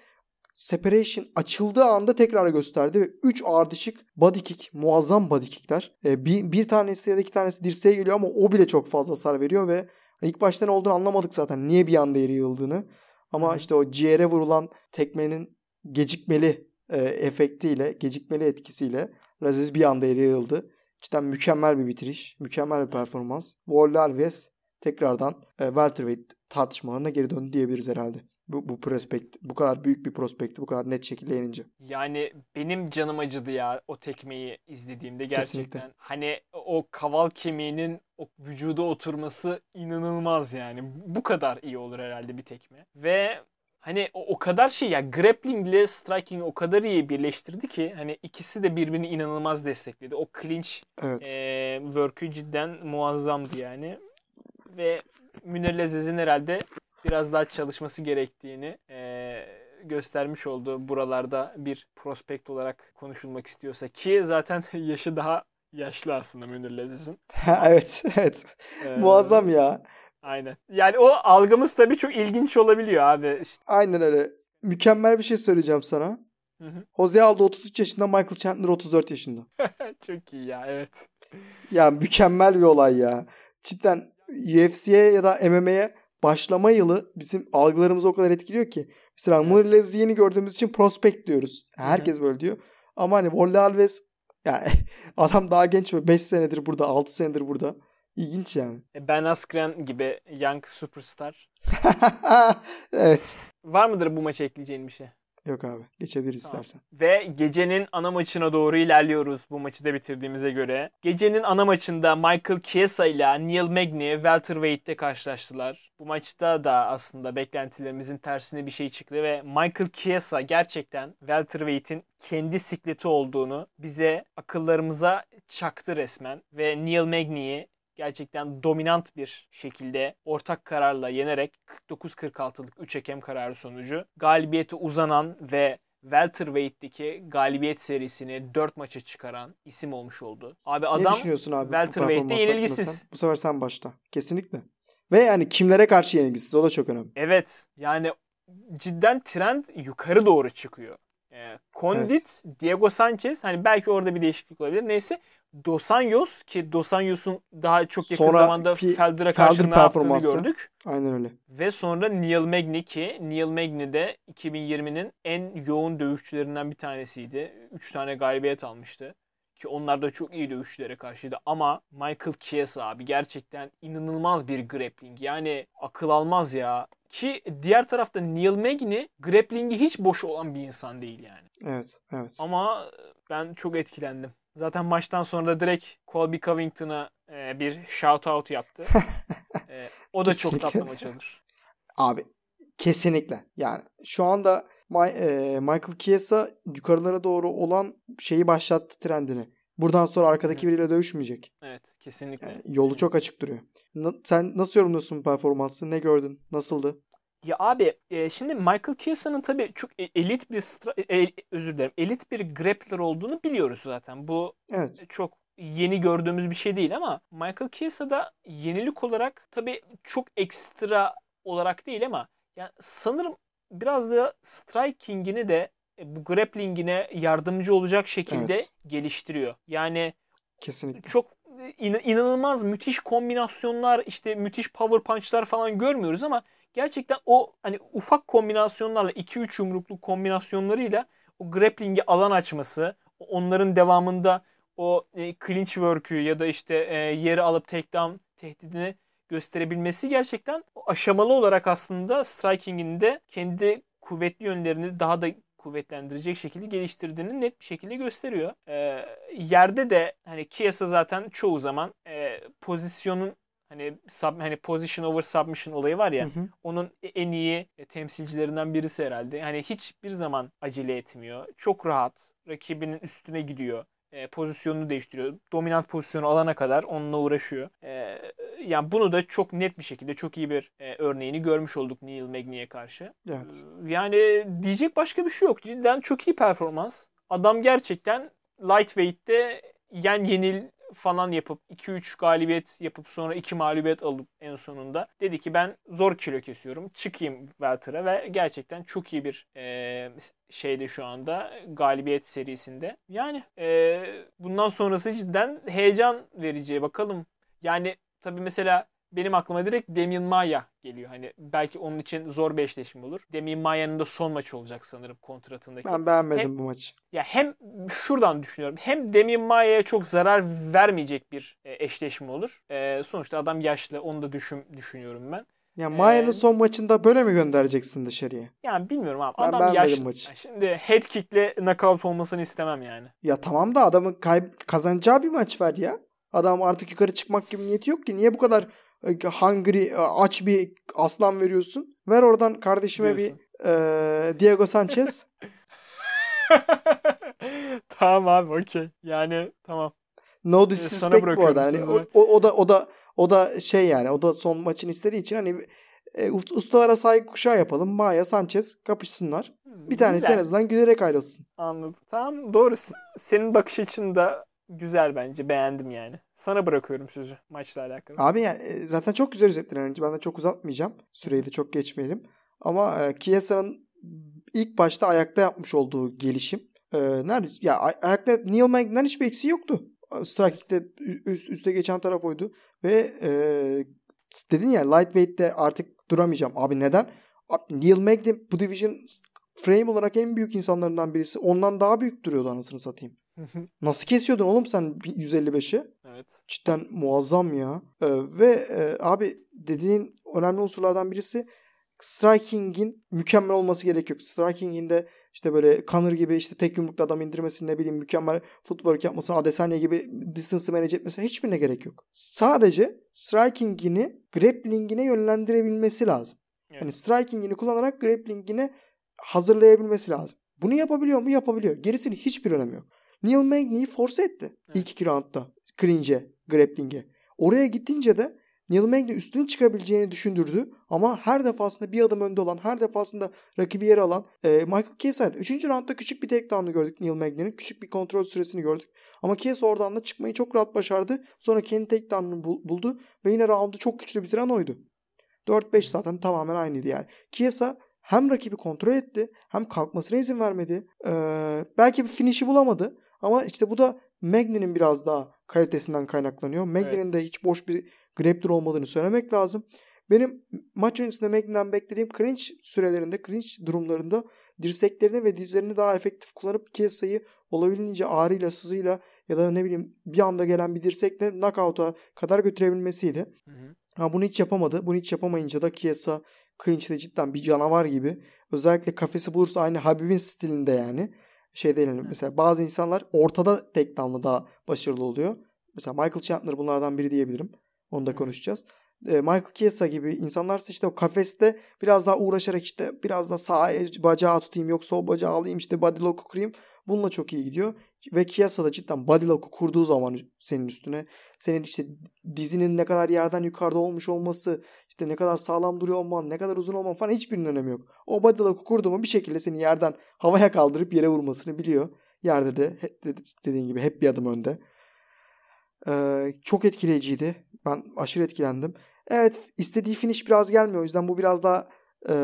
separation açıldığı anda tekrar gösterdi ve 3 ardışık body kick, muazzam body kickler. E, bir, bir tanesi ya da iki tanesi dirseğe geliyor ama o bile çok fazla hasar veriyor ve ilk başta ne olduğunu anlamadık zaten. Niye bir anda yere yığıldığını. Ama işte o ciğere vurulan tekmenin gecikmeli e, efektiyle, gecikmeli etkisiyle Laziz bir anda yere yığıldı. Cidden mükemmel bir bitiriş. Mükemmel bir performans. Warley Alves tekrardan e, welterweight tartışmalarına geri döndü diyebiliriz herhalde. Bu, bu prospekt, bu kadar büyük bir prospekti bu kadar net şekilde yenince. Yani benim canım acıdı ya o tekmeyi izlediğimde gerçekten. Kesinlikle. Hani o kaval kemiğinin o vücuda oturması inanılmaz yani. Bu kadar iyi olur herhalde bir tekme. Ve hani o, o kadar şey ya grappling ile striking o kadar iyi birleştirdi ki hani ikisi de birbirini inanılmaz destekledi. O clinch evet. e, work'ü cidden muazzamdı yani. Ve Münir Lezez'in herhalde biraz daha çalışması gerektiğini e, göstermiş oldu buralarda bir prospekt olarak konuşulmak istiyorsa ki zaten yaşı daha yaşlı aslında Münir Leziz'in. evet, evet. Ee, Muazzam ya. Aynen. Yani o algımız tabii çok ilginç olabiliyor abi. İşte. Aynen öyle. Mükemmel bir şey söyleyeceğim sana. Hı hı. Jose Aldo 33 yaşında, Michael Chandler 34 yaşında. çok iyi ya, evet. Ya mükemmel bir olay ya. Cidden UFC'ye ya da MMA'ye başlama yılı bizim algılarımızı o kadar etkiliyor ki. Mesela evet. Murlez yeni gördüğümüz için prospect diyoruz. Herkes Hı-hı. böyle diyor. Ama hani Volle Alves yani adam daha genç ve 5 senedir burada, 6 senedir burada. İlginç yani. E, ben Askren gibi young superstar. evet. Var mıdır bu maça ekleyeceğin bir şey? Yok abi. Geçebiliriz tamam. istersen. Ve gecenin ana maçına doğru ilerliyoruz bu maçı da bitirdiğimize göre. Gecenin ana maçında Michael Chiesa ile Neil Magny welterweight'te karşılaştılar. Bu maçta da aslında beklentilerimizin tersine bir şey çıktı ve Michael Chiesa gerçekten welterweight'in kendi sikleti olduğunu bize akıllarımıza çaktı resmen ve Neil Magny'yi gerçekten dominant bir şekilde ortak kararla yenerek 49-46'lık 3 hakem kararı sonucu galibiyeti uzanan ve welterweight'teki galibiyet serisini 4 maça çıkaran isim olmuş oldu. Abi adam ne düşünüyorsun abi welterweight'te yenilgisiz. Bu sefer sen başta. Kesinlikle. Ve yani kimlere karşı yenilgisiz o da çok önemli. Evet. Yani cidden trend yukarı doğru çıkıyor. Ee, Condit, evet. Diego Sanchez hani belki orada bir değişiklik olabilir. Neyse Dos Anjos ki Dos Anjos'un daha çok yakın sonra zamanda Felder'a karşı Felder ne yaptığını gördük. Aynen öyle. Ve sonra Neil Magny ki Neil Magny de 2020'nin en yoğun dövüşçülerinden bir tanesiydi. 3 tane galibiyet almıştı. Ki onlar da çok iyi dövüşçülere karşıydı. Ama Michael Chiesa abi gerçekten inanılmaz bir grappling. Yani akıl almaz ya. Ki diğer tarafta Neil Magny grappling'i hiç boş olan bir insan değil yani. Evet, evet. Ama ben çok etkilendim. Zaten maçtan sonra da direkt Colby Covington'a e, bir shout out yaptı. e, o da çok tatlı maç olur. Abi kesinlikle. Yani şu anda My, e, Michael Chiesa yukarılara doğru olan şeyi başlattı trendini. Buradan sonra arkadaki biriyle dövüşmeyecek. Evet kesinlikle. Yani yolu kesinlikle. çok açık duruyor. Na, sen nasıl yorumluyorsun performansı? Ne gördün? Nasıldı? Ya abi e, şimdi Michael Chiesa'nın tabii çok e, elit bir e, e, özür dilerim elit bir grappler olduğunu biliyoruz zaten. Bu evet. çok yeni gördüğümüz bir şey değil ama Michael Chiesa da yenilik olarak tabii çok ekstra olarak değil ama yani sanırım biraz da striking'ini de e, bu grappling'ine yardımcı olacak şekilde evet. geliştiriyor. Yani kesinlikle çok in- inanılmaz müthiş kombinasyonlar işte müthiş power punch'lar falan görmüyoruz ama gerçekten o hani ufak kombinasyonlarla 2-3 yumrukluk kombinasyonlarıyla o grappling'e alan açması, onların devamında o e, clinch work'ü ya da işte e, yeri alıp takedown tehdidini gösterebilmesi gerçekten aşamalı olarak aslında striking'inde kendi kuvvetli yönlerini daha da kuvvetlendirecek şekilde geliştirdiğini net bir şekilde gösteriyor. E, yerde de hani Chiesa zaten çoğu zaman e, pozisyonun hani sub, hani position over submission olayı var ya hı hı. onun e, en iyi e, temsilcilerinden birisi herhalde. Hani hiçbir zaman acele etmiyor. Çok rahat rakibinin üstüne gidiyor. E, pozisyonunu değiştiriyor. Dominant pozisyonu alana kadar onunla uğraşıyor. E, yani bunu da çok net bir şekilde çok iyi bir e, örneğini görmüş olduk Neil Magny'e karşı. Evet. E, yani diyecek başka bir şey yok. Cidden çok iyi performans. Adam gerçekten lightweight'te yen yenil falan yapıp 2-3 galibiyet yapıp sonra 2 mağlubiyet alıp en sonunda dedi ki ben zor kilo kesiyorum. Çıkayım welter'a ve gerçekten çok iyi bir e, şeyde şu anda galibiyet serisinde. Yani e, bundan sonrası cidden heyecan verici. Bakalım yani tabii mesela benim aklıma direkt Demian Maya geliyor. Hani belki onun için zor bir eşleşme olur. Demian Maya'nın da son maçı olacak sanırım kontratındaki. Ben beğenmedim hem, bu maçı. Ya hem şuradan düşünüyorum. Hem Demian Maya'ya çok zarar vermeyecek bir e, eşleşme olur. E, sonuçta adam yaşlı. Onu da düşün, düşünüyorum ben. Ya Maya'nın ee, son maçında böyle mi göndereceksin dışarıya? Yani bilmiyorum abi. Ben adam yaşlı. Maçı. Şimdi head kick'le knockout olmasını istemem yani. Ya tamam da adamın kay- kazanacağı bir maç var ya. Adam artık yukarı çıkmak gibi niyeti yok ki. Niye bu kadar hungry aç bir aslan veriyorsun. Ver oradan kardeşime Diyorsun. bir e, Diego Sanchez. tamam abi okey. Yani tamam. No disrespect bu arada. Yani o, o, o da o da o da şey yani o da son maçın istediği için hani e, ustalara saygı kuşağı yapalım. Maya Sanchez kapışsınlar. Bir tanesi Güzel. en azından gülerek ayrılsın. Anladım. Tamam doğru. Senin bakış açın da güzel bence. Beğendim yani. Sana bırakıyorum sözü maçla alakalı. Abi yani e, zaten çok güzel özetler önce. Ben de çok uzatmayacağım. Süreyi de çok geçmeyelim. Ama e, Chiesa'nın ilk başta ayakta yapmış olduğu gelişim. E, nerede? Ya ay- ayakta Neil Magna'dan hiçbir eksiği yoktu. Striking'de üst, üste geçen taraf oydu. Ve e, dedin ya lightweight'te artık duramayacağım. Abi neden? Neil Magny bu division frame olarak en büyük insanlarından birisi. Ondan daha büyük duruyordu anasını satayım. Nasıl kesiyordun oğlum sen 155'i? evet. Cidden muazzam ya. Ee, ve e, abi dediğin önemli unsurlardan birisi striking'in mükemmel olması gerekiyor. Striking'in de işte böyle Conor gibi işte tek yumrukla adam indirmesini ne bileyim mükemmel footwork yapmasını Adesanya gibi distance'ı manage etmesine hiçbirine gerek yok. Sadece striking'ini grappling'ine yönlendirebilmesi lazım. Evet. Yani striking'ini kullanarak grappling'ini hazırlayabilmesi lazım. Bunu yapabiliyor mu? Yapabiliyor. Gerisinin hiçbir önemi yok. Neil Magny'yi force etti. Evet. İlk iki roundda. Cringe'e, grappling'e. Oraya gittince de Neil Magny üstün çıkabileceğini düşündürdü. Ama her defasında bir adım önde olan, her defasında rakibi yer alan e, Michael Chiesa'ydı. Üçüncü roundda küçük bir takedown'u gördük Neil Magny'nin. Küçük bir kontrol süresini gördük. Ama Chiesa oradan da çıkmayı çok rahat başardı. Sonra kendi takedown'unu bul- buldu. Ve yine roundu çok güçlü bitiren oydu. 4-5 zaten tamamen aynıydı yani. Chiesa hem rakibi kontrol etti hem kalkmasına izin vermedi. Ee, belki bir finish'i bulamadı ama işte bu da Magny'nin biraz daha kalitesinden kaynaklanıyor. Magny'nin Evet. de hiç boş bir grappler olmadığını söylemek lazım. Benim maç öncesinde Magny'den beklediğim clinch sürelerinde, clinch durumlarında dirseklerini ve dizlerini daha efektif kullanıp Chiesa'yı olabildiğince ağrıyla, sızıyla ya da ne bileyim bir anda gelen bir dirsekle knockout'a kadar götürebilmesiydi. Hı hı. Ha bunu hiç yapamadı. Bunu hiç yapamayınca da Chiesa clinch'te cidden bir canavar gibi. Özellikle kafesi bulursa aynı Habib'in stilinde yani. Şey değil yani mesela bazı insanlar ortada takedown'la daha başarılı oluyor. Mesela Michael Chandler bunlardan biri diyebilirim. Onu da konuşacağız. Michael Chiesa gibi insanlarsa işte o kafeste biraz daha uğraşarak işte biraz da sağ bacağı tutayım yok sol bacağı alayım işte body lock'u kurayım. Bununla çok iyi gidiyor. Ve Chiesa da cidden body lock'u kurduğu zaman senin üstüne senin işte dizinin ne kadar yerden yukarıda olmuş olması, işte ne kadar sağlam duruyor olman, ne kadar uzun olman falan hiçbirinin önemi yok. O body lock'u kurdu mu bir şekilde seni yerden havaya kaldırıp yere vurmasını biliyor. Yerde de- dediğin gibi hep bir adım önde. Ee, çok etkileyiciydi. Ben aşırı etkilendim. Evet istediği finish biraz gelmiyor. O yüzden bu biraz daha e,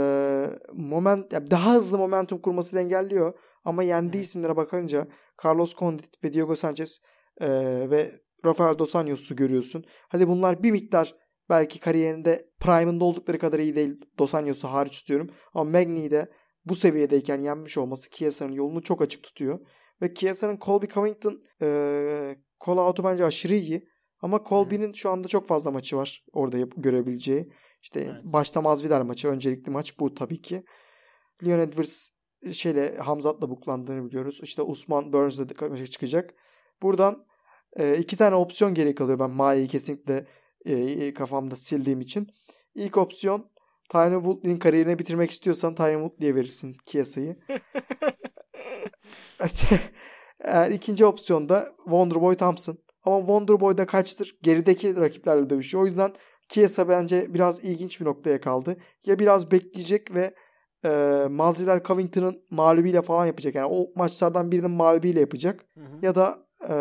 moment daha hızlı momentum kurmasını engelliyor. Ama yendiği isimlere bakınca Carlos Condit ve Diego Sanchez e, ve Rafael Dos Anjos'u görüyorsun. Hadi bunlar bir miktar belki kariyerinde prime'ında oldukları kadar iyi değil. Dos Anjos'u hariç tutuyorum. Ama Magny'yi de bu seviyedeyken yenmiş olması Chiesa'nın yolunu çok açık tutuyor. Ve Chiesa'nın Colby Covington e, call out'u bence aşırı iyi. Ama Colby'nin şu anda çok fazla maçı var orada görebileceği. İşte Evet. başta Masvidal maçı. Öncelikli maç bu tabii ki. Leon Edwards şeyle Hamzat'la buklandığını biliyoruz. İşte Usman Burns'la da karşıya çıkacak. Buradan e, iki tane opsiyon geri kalıyor. Ben Mai'yi kesinlikle e, kafamda sildiğim için. İlk opsiyon Tyron Woodley'nin kariyerini bitirmek istiyorsan Tyron Woodley'e verirsin Chiesa'yı. Eğer ikinci opsiyonda Wonderboy Thompson. Ama Wonderboy da kaçtır? Gerideki rakiplerle dövüşüyor. O yüzden Chiesa bence biraz ilginç bir noktaya kaldı. Ya biraz bekleyecek ve e, Masvidal Covington'ın mağlubiyle falan yapacak. Yani o maçlardan birinin mağlubiyle yapacak. Hı hı. Ya da e,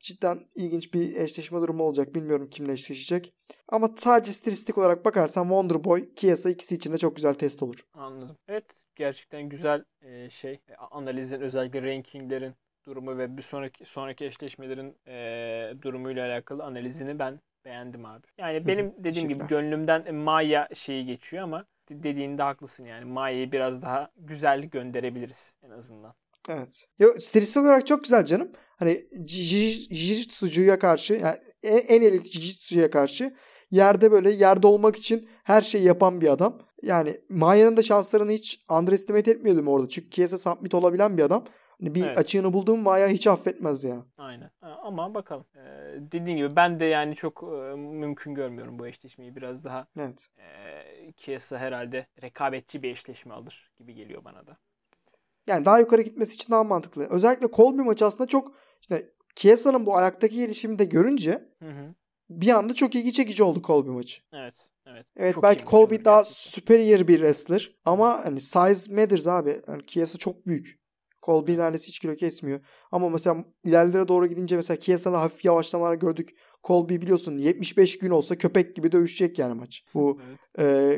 cidden ilginç bir eşleşme durumu olacak. Bilmiyorum kimle eşleşecek. Ama sadece stilistik olarak bakarsan Wonderboy, Chiesa ikisi için de çok güzel test olur. Anladım. Evet gerçekten güzel e, şey e, analizin özellikle rankinglerin durumu ve bir sonraki sonraki eşleşmelerin e, durumuyla alakalı analizini ben beğendim abi. Yani benim dediğim gibi gönlümden Maya şeyi geçiyor ama de- dediğinde haklısın yani. Maya'yı biraz daha güzel gönderebiliriz en azından. Evet. Yo, stilistik olarak çok güzel canım. Hani jiu-jitsu'ya karşı yani en, en elit jiu-jitsu'ya karşı yerde böyle yerde olmak için her şeyi yapan bir adam. Yani Maya'nın da şanslarını hiç underestimate etmiyordum orada. Çünkü Chiesa submit olabilen bir adam. Hani bir Evet. açığını bulduğum Maya hiç affetmez ya. Aynen. Ama bakalım. Ee, dediğin gibi ben de yani çok e, mümkün görmüyorum bu eşleşmeyi. Biraz daha Evet. e, Chiesa herhalde rekabetçi bir eşleşme alır gibi geliyor bana da. Yani daha yukarı gitmesi için daha mantıklı. Özellikle Colby maçı aslında çok işte Chiesa'nın bu ayaktaki gelişimini de görünce Hı hı. bir anda çok ilgi çekici oldu Colby maçı. Evet. Evet. Evet Çok belki Colby daha gerçekten. superior bir wrestler ama hani size matters abi. Yani Kiesa çok büyük. Colby neredeyse hiç kilo kesmiyor. Ama mesela ilerlere doğru gidince mesela Kiesa'da hafif yavaşlamalar gördük. Colby biliyorsun 75 gün olsa köpek gibi dövüşecek yani maç. Bu Evet.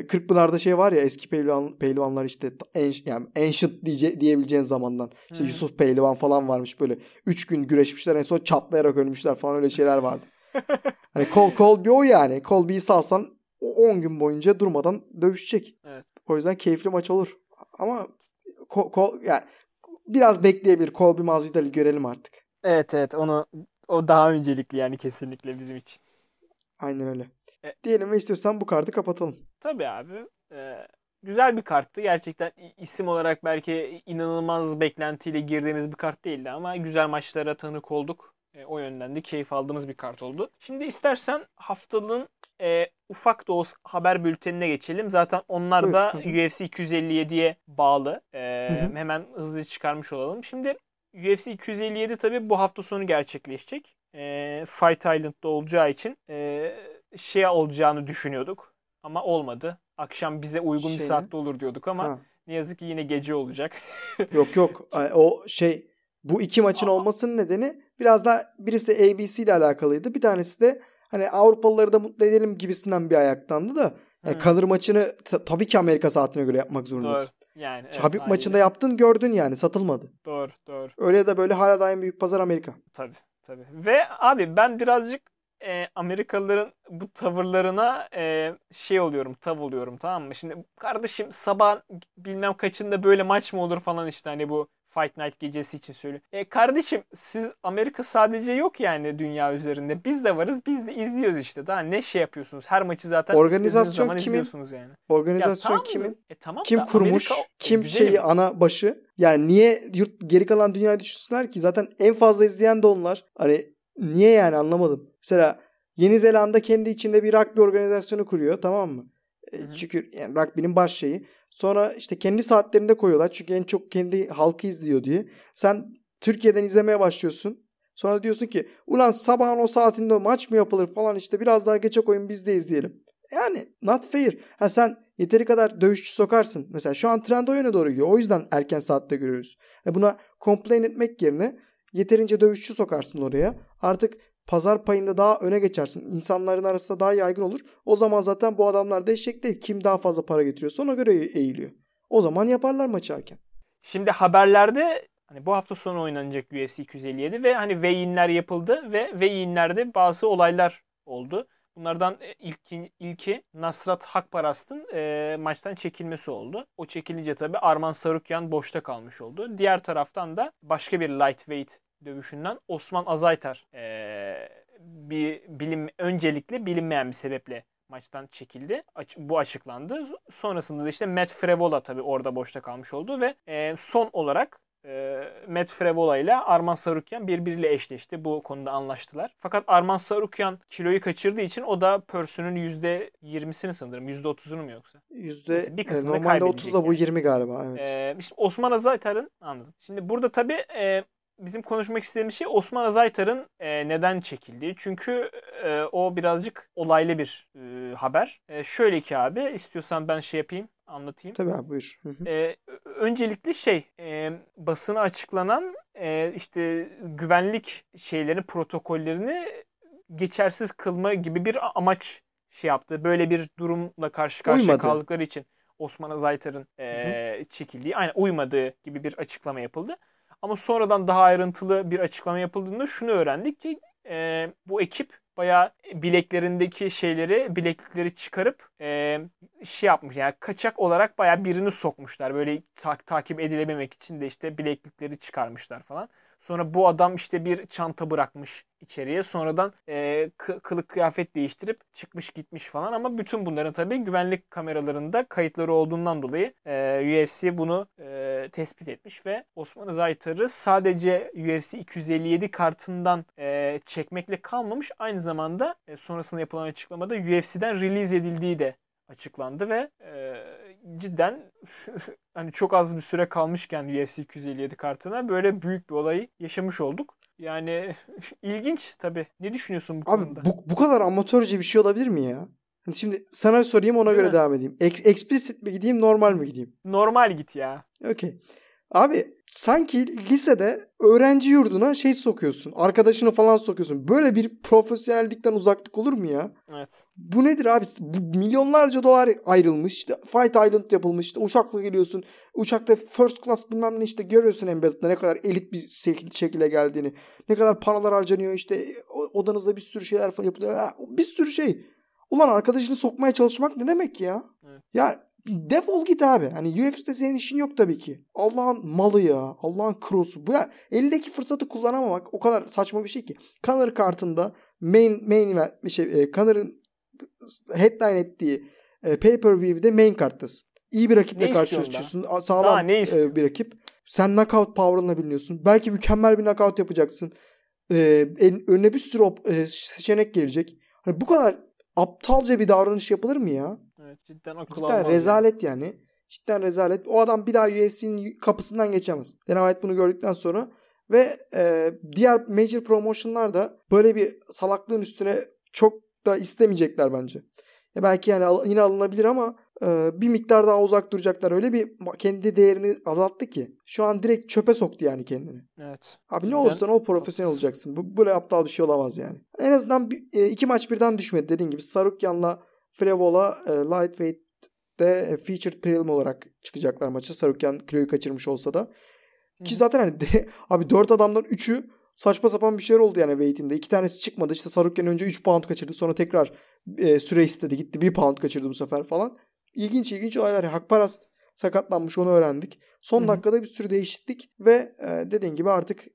e, Kırkpınar'da şey var ya eski pehlivan, pehlivanlar işte en, yani ancient diye, diyebileceğin zamandan. İşte Hı. Yusuf Pehlivan falan varmış böyle 3 gün güreşmişler en son çatlayarak ölmüşler falan öyle şeyler vardı. Hani Col Colby o yani. Colby'yi salsan o 10 gün boyunca durmadan dövüşecek. Evet. O yüzden keyifli maç olur. Ama Col, Col- yani biraz bekleyebilir. Colby Masvidal'i görelim artık. Evet evet onu o daha öncelikli yani kesinlikle bizim için. Aynen öyle. E- Diyelim ve istiyorsan bu kartı kapatalım. Tabii abi. Ee, güzel bir karttı. Gerçekten isim olarak belki inanılmaz beklentiyle girdiğimiz bir kart değildi ama güzel maçlara tanık olduk. E, o yönden de keyif aldığımız bir kart oldu. Şimdi istersen haftalığın e, ufak da olsa haber bültenine geçelim. Zaten onlar da. UFC 257'ye bağlı. E. Hemen hızlı çıkarmış olalım. Şimdi UFC 257 tabii bu hafta sonu gerçekleşecek. E, Fight Island'da olacağı için e, şey olacağını düşünüyorduk. Ama olmadı. Akşam bize uygun bir Şey mi? saatte olur diyorduk ama Ha. ne yazık ki yine gece olacak. Yok yok. O şey bu iki maçın olmasının nedeni biraz da birisi ABC ile alakalıydı. Bir tanesi de hani Avrupalıları da mutlu edelim gibisinden bir ayaktandı da yani Hı. Kanır maçını ta- tabii ki Amerika saatine göre yapmak Doğru. zorundasın. Yani evet, Habib haliyle. maçında yaptın gördün yani satılmadı. Doğru, doğru. Öyle de böyle hala daim büyük pazar Amerika. Tabii, tabii. Ve abi ben birazcık e, Amerikalıların bu tavırlarına e, şey oluyorum, tav oluyorum tamam mı? Şimdi kardeşim sabah bilmem kaçında böyle maç mı olur falan işte hani bu Fight Night gecesi için söylüyor. E kardeşim siz Amerika sadece yok yani dünya üzerinde. Biz de varız. Biz de izliyoruz işte. Daha ne şey yapıyorsunuz? Her maçı zaten Organizasyon zaman kimin? izliyorsunuz yani. Organizasyon tamam da- kimin? E tamam Kim da kurmuş? Amerika- E kim güzelim. şeyi ana başı? Yani niye yurt geri kalan dünyayı düşünsünler ki? Zaten en fazla izleyen de onlar. Hani niye yani anlamadım. Mesela Yeni Zelanda kendi içinde bir rugby organizasyonu kuruyor tamam mı? E, Hı hı. Çünkü yani rugby'nin baş şeyi. Sonra işte kendi saatlerinde koyuyorlar. Çünkü en çok kendi halkı izliyor diye. Sen Türkiye'den izlemeye başlıyorsun. Sonra diyorsun ki ulan sabahın o saatinde maç mı yapılır falan işte biraz daha geçe koyun biz de izleyelim. Yani not fair. Ha sen yeteri kadar dövüşçü sokarsın. Mesela şu an trend o yöne doğru gidiyor. O yüzden erken saatte görüyoruz. E buna complain etmek yerine yeterince dövüşçü sokarsın oraya. Artık pazar payında daha öne geçersin. İnsanların arasında daha yaygın olur. O zaman zaten bu adamlar da eşek değil. Kim daha fazla para getiriyorsa ona göre eğiliyor. O zaman yaparlar maçı erken. Şimdi haberlerde hani bu hafta sonu oynanacak UFC 257 ve hani weigh-in'ler yapıldı ve weigh-in'lerde bazı olaylar oldu. Bunlardan e, ilki, ilki Nasrat Hakparast'ın e, maçtan çekilmesi oldu. O çekilince tabii Arman Sarukyan boşta kalmış oldu. Diğer taraftan da başka bir lightweight dövüşünden Osman Azaytar e, bir bilim öncelikle bilinmeyen bir sebeple maçtan çekildi. Bu açıklandı. Sonrasında da işte Matt Frevola tabii orada boşta kalmış oldu ve e, son olarak e, Matt Frevola ile Arman Sarukyan birbiriyle eşleşti. Bu konuda anlaştılar. Fakat Arman Sarukyan kiloyu kaçırdığı için o da pörsünün %20'sini sanırım. %30'unu mu yoksa? Yüzde bir e, kısmını normalde kaybedecek 30 da bu yani. 20 galiba evet. Ee, işte Osman Azaytar'ın anladım. Şimdi burada tabii e, bizim konuşmak istediğimiz şey Osman Azaytar'ın e, neden çekildiği. Çünkü e, o birazcık olaylı bir e, haber. E, şöyle ki abi istiyorsan ben şey yapayım anlatayım. Tabii abi buyur. Hı hı. E, öncelikle şey e, basına açıklanan e, işte güvenlik şeylerini protokollerini geçersiz kılma gibi bir amaç şey yaptı. Böyle bir durumla karşı karşıya Uymadı. kaldıkları için Osman Azaytar'ın e, çekildiği, aynen uymadığı gibi bir açıklama yapıldı. Ama sonradan daha ayrıntılı bir açıklama yapıldığında şunu öğrendik ki e, bu ekip bayağı bileklerindeki şeyleri, bileklikleri çıkarıp e, şey yapmış yani kaçak olarak bayağı birini sokmuşlar. Böyle ta- takip edilememek için de işte bileklikleri çıkarmışlar falan. Sonra bu adam işte bir çanta bırakmış içeriye. Sonradan e, kı- kılık kıyafet değiştirip çıkmış gitmiş falan. Ama bütün bunların tabii güvenlik kameralarında kayıtları olduğundan dolayı e, UFC bunu e, tespit etmiş ve Osman Zaytar'ı sadece UFC 257 kartından e, çekmekle kalmamış. Aynı zamanda e, sonrasında yapılan açıklamada UFC'den release edildiği de açıklandı ve e, cidden hani çok az bir süre kalmışken UFC 257 kartına böyle büyük bir olayı yaşamış olduk. Yani ilginç tabii. Ne düşünüyorsun bu Abi konuda? bu, bu kadar amatörce bir şey olabilir mi ya? Hani şimdi sana sorayım ona Değil göre mi? devam edeyim. Ex- explicit mi gideyim normal mi gideyim? Normal git ya. Okey. Abi sanki lisede öğrenci yurduna şey sokuyorsun. Arkadaşını falan sokuyorsun. Böyle bir profesyonellikten uzaklık olur mu ya? Evet. Bu nedir abi? Bu milyonlarca dolar ayrılmış. İşte Fight Island yapılmış. İşte uçakla geliyorsun. Uçakta first class bilmem ne işte görüyorsun Embedded'da ne kadar elit bir şekilde, geldiğini. Ne kadar paralar harcanıyor işte odanızda bir sürü şeyler falan yapılıyor. Bir sürü şey. Ulan arkadaşını sokmaya çalışmak ne demek ya? Evet. Ya defol git abi. Hani UFC'de senin işin yok tabii ki. Allah'ın malı ya. Allah'ın krosu. Bu ya elindeki fırsatı kullanamamak o kadar saçma bir şey ki. Conor kartında main main event şey e, Conor'ın headline ettiği e, pay-per-view'de main karttasın. İyi bir rakiple karşılaşıyorsun. Sağlam e, bir rakip. Sen knockout power'ınla biliniyorsun. Belki mükemmel bir knockout yapacaksın. E, önüne bir sürü e, seçenek gelecek. Hani bu kadar aptalca bir davranış yapılır mı ya? Evet cidden akıl Cidden almaz rezalet yani. Cidden rezalet. O adam bir daha UFC'nin kapısından geçemez. Dana White bunu gördükten sonra ve e, diğer major promotionlar da böyle bir salaklığın üstüne çok da istemeyecekler bence. Ya belki yani yine alınabilir ama e, bir miktar daha uzak duracaklar. Öyle bir kendi değerini azalttı ki. Şu an direkt çöpe soktu yani kendini. Evet. Abi ne Cidden olursan ol profesyonel olacaksın. Bu böyle aptal bir şey olamaz yani. En azından bir, e, iki maç birden düşmedi dediğin gibi. Sarukyan'la Frevola e, lightweight'te e, featured prelim olarak çıkacaklar maça. Sarukyan kiloyu kaçırmış olsa da. Ki zaten hani de- abi dört adamdan üçü saçma sapan bir şeyler oldu yani weight'inde. İki tanesi çıkmadı. İşte Sarukyan önce 3 pound kaçırdı. Sonra tekrar e, süre istedi. Gitti 1 pound kaçırdı bu sefer falan. İlginç ilginç olaylar. Hakparast sakatlanmış onu öğrendik. Son Hı hı. dakikada bir sürü değişiklik ve e, dediğin gibi artık